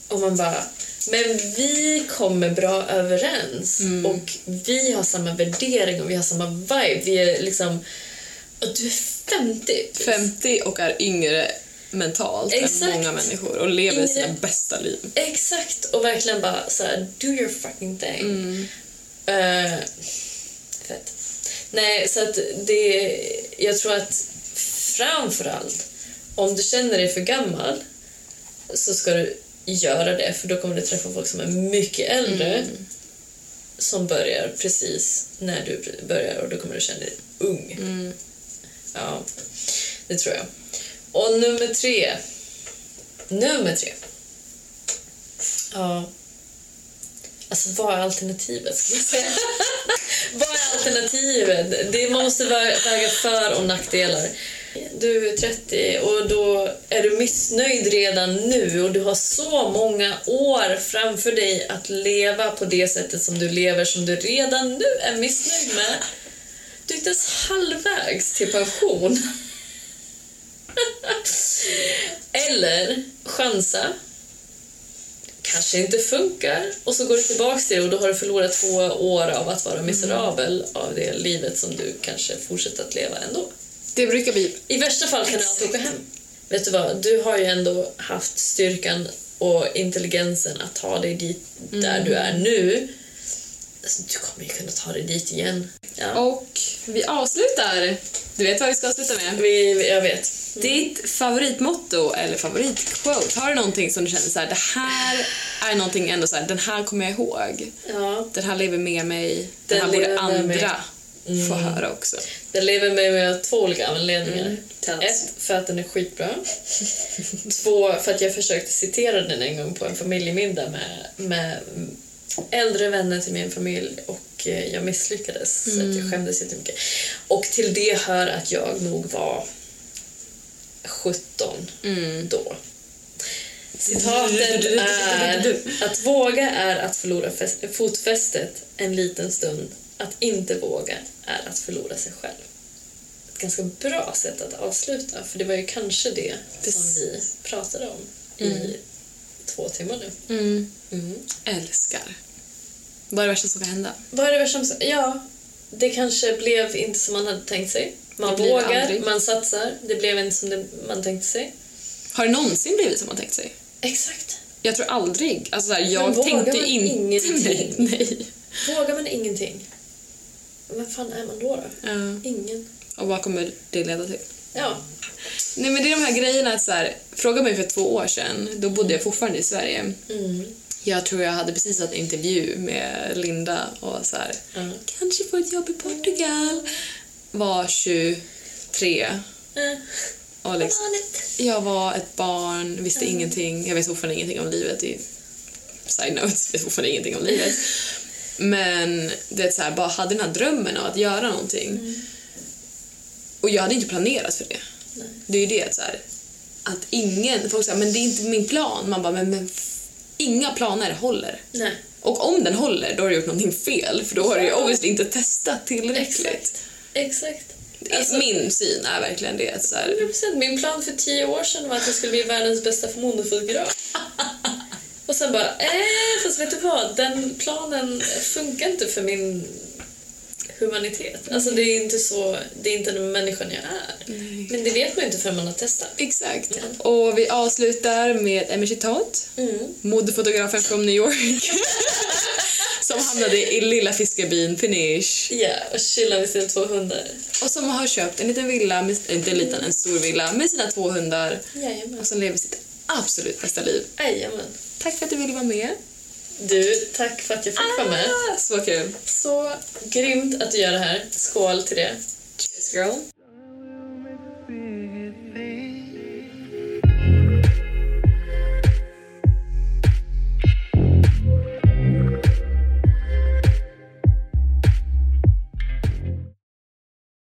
Och man bara, men vi kommer bra överens och vi har samma värdering och vi har samma vibe. Vi är liksom, du är 50. 50 och är yngre mentalt Exakt. än många människor och lever sina Yngre. bästa liv. Exakt, och verkligen bara så här, do your fucking thing. Eh, fett. Nej, så att det... Jag tror att framför allt, om du känner dig för gammal så ska du göra det, för då kommer du träffa folk som är mycket äldre som börjar precis när du börjar och då kommer du känna dig ung. Ja, det tror jag. Och nummer tre. Nummer tre. Ja. Alltså, vad är alternativet? Ska jag säga? vad är alternativet? Det måste vä- väga för och nackdelar. Du är 30 och då är du missnöjd redan nu och du har så många år framför dig att leva på det sättet som du lever som du redan nu är missnöjd med. Du är inte ens halvvägs till pension. Eller chansa kanske inte funkar och så går du tillbaks till det och då har du förlorat två år av att vara miserabel av det livet som du kanske fortsätter att leva ändå. Det brukar bli I värsta fall kan du alltid åka hem. Vet du vad, du har ju ändå haft styrkan och intelligensen att ta dig dit där du är nu. Alltså, du kommer ju kunna ta dig dit igen. Ja. Och vi avslutar. Du vet vad vi ska avsluta med? Vi, vi- jag vet. Ditt favoritmotto eller favoritquote, har du någonting som du känner så här, det här är någonting ändå så här, den här kommer jag ihåg. Ja. Den här lever med mig. Den, Den här borde andra få höra också. Den lever med mig av två olika anledningar. Mm. Ett, för att den är skitbra. Två, för att jag försökte citera den en gång på en familjemiddag med, med äldre vänner till min familj och eh, jag misslyckades. Så att Mm. jag skämdes jättemycket. Och till det hör att jag nog var 17 Mm. då. Citatet är att våga är att förlora fäst- fotfästet en liten stund. Att inte våga är att förlora sig själv. Ett ganska bra sätt att avsluta för det var ju kanske det som vi pratade om i två timmar nu. Mm. Mm. Älskar. Vad är det värsta som kan hända? Vad är det värsta som... Ja, det kanske blev inte som man hade tänkt sig. Man vågar, aldrig. man satsar. Det blev inte som det man tänkte sig. Har det någonsin blivit som man tänkt sig? Exakt. Jag tror aldrig. Alltså så här, Men jag vågar tänkte man inte... ingenting? Nej. Vågar man ingenting, vem fan är man då? då? Ja. Ingen. Och vad kommer det leda till? Ja. Nej men det är de här grejerna att så här, fråga mig för två år sedan, då bodde jag fortfarande i Sverige. Mm. Jag tror jag hade precis haft en intervju med Linda och så här, Ja. kanske få ett jobb i Portugal. Var 23 Eh, och liksom, jag var ett barn, visste ingenting. Jag vet fortfarande ingenting om livet. I, side notes, vet fortfarande ingenting om livet. Men det är så här, bara hade den här drömmen av att göra någonting. Och jag hade inte planerat för det. Nej. Det är ju det, så här, att ingen... Folk säger men det är inte min plan. Man bara, men, men inga planer håller. Nej. Och om den håller, då har du gjort någonting fel. För då har du ju obviously inte testat tillräckligt. Exakt. Exakt. Alltså- Min syn är verkligen det. att Så här, 100%. Min plan för tio år sedan var att jag skulle bli världens bästa modefotograf. Och sen bara, eh, fast vet du vad? Den planen funkar inte för min humanitet. Alltså det är inte så, det är inte den människan jag är. Nej. Men det vet man ju inte förrän man har testat. Exakt. Ja. Och vi avslutar med ett citat. Mm. Modefotografen från New York. som hamnade i lilla fiskebyn Peniche. Ja, och chilla med sina två hundar. Och som har köpt en liten villa, med, inte en liten, en stor villa med sina två hundar. Jajamän. Och som lever sitt absolut bästa liv. Jajamän. Tack för att du ville vara med. Du, tack för att jag fick vara med. Ah, så kul. Så grymt att du gör det här. Skål till det. Cheers girl.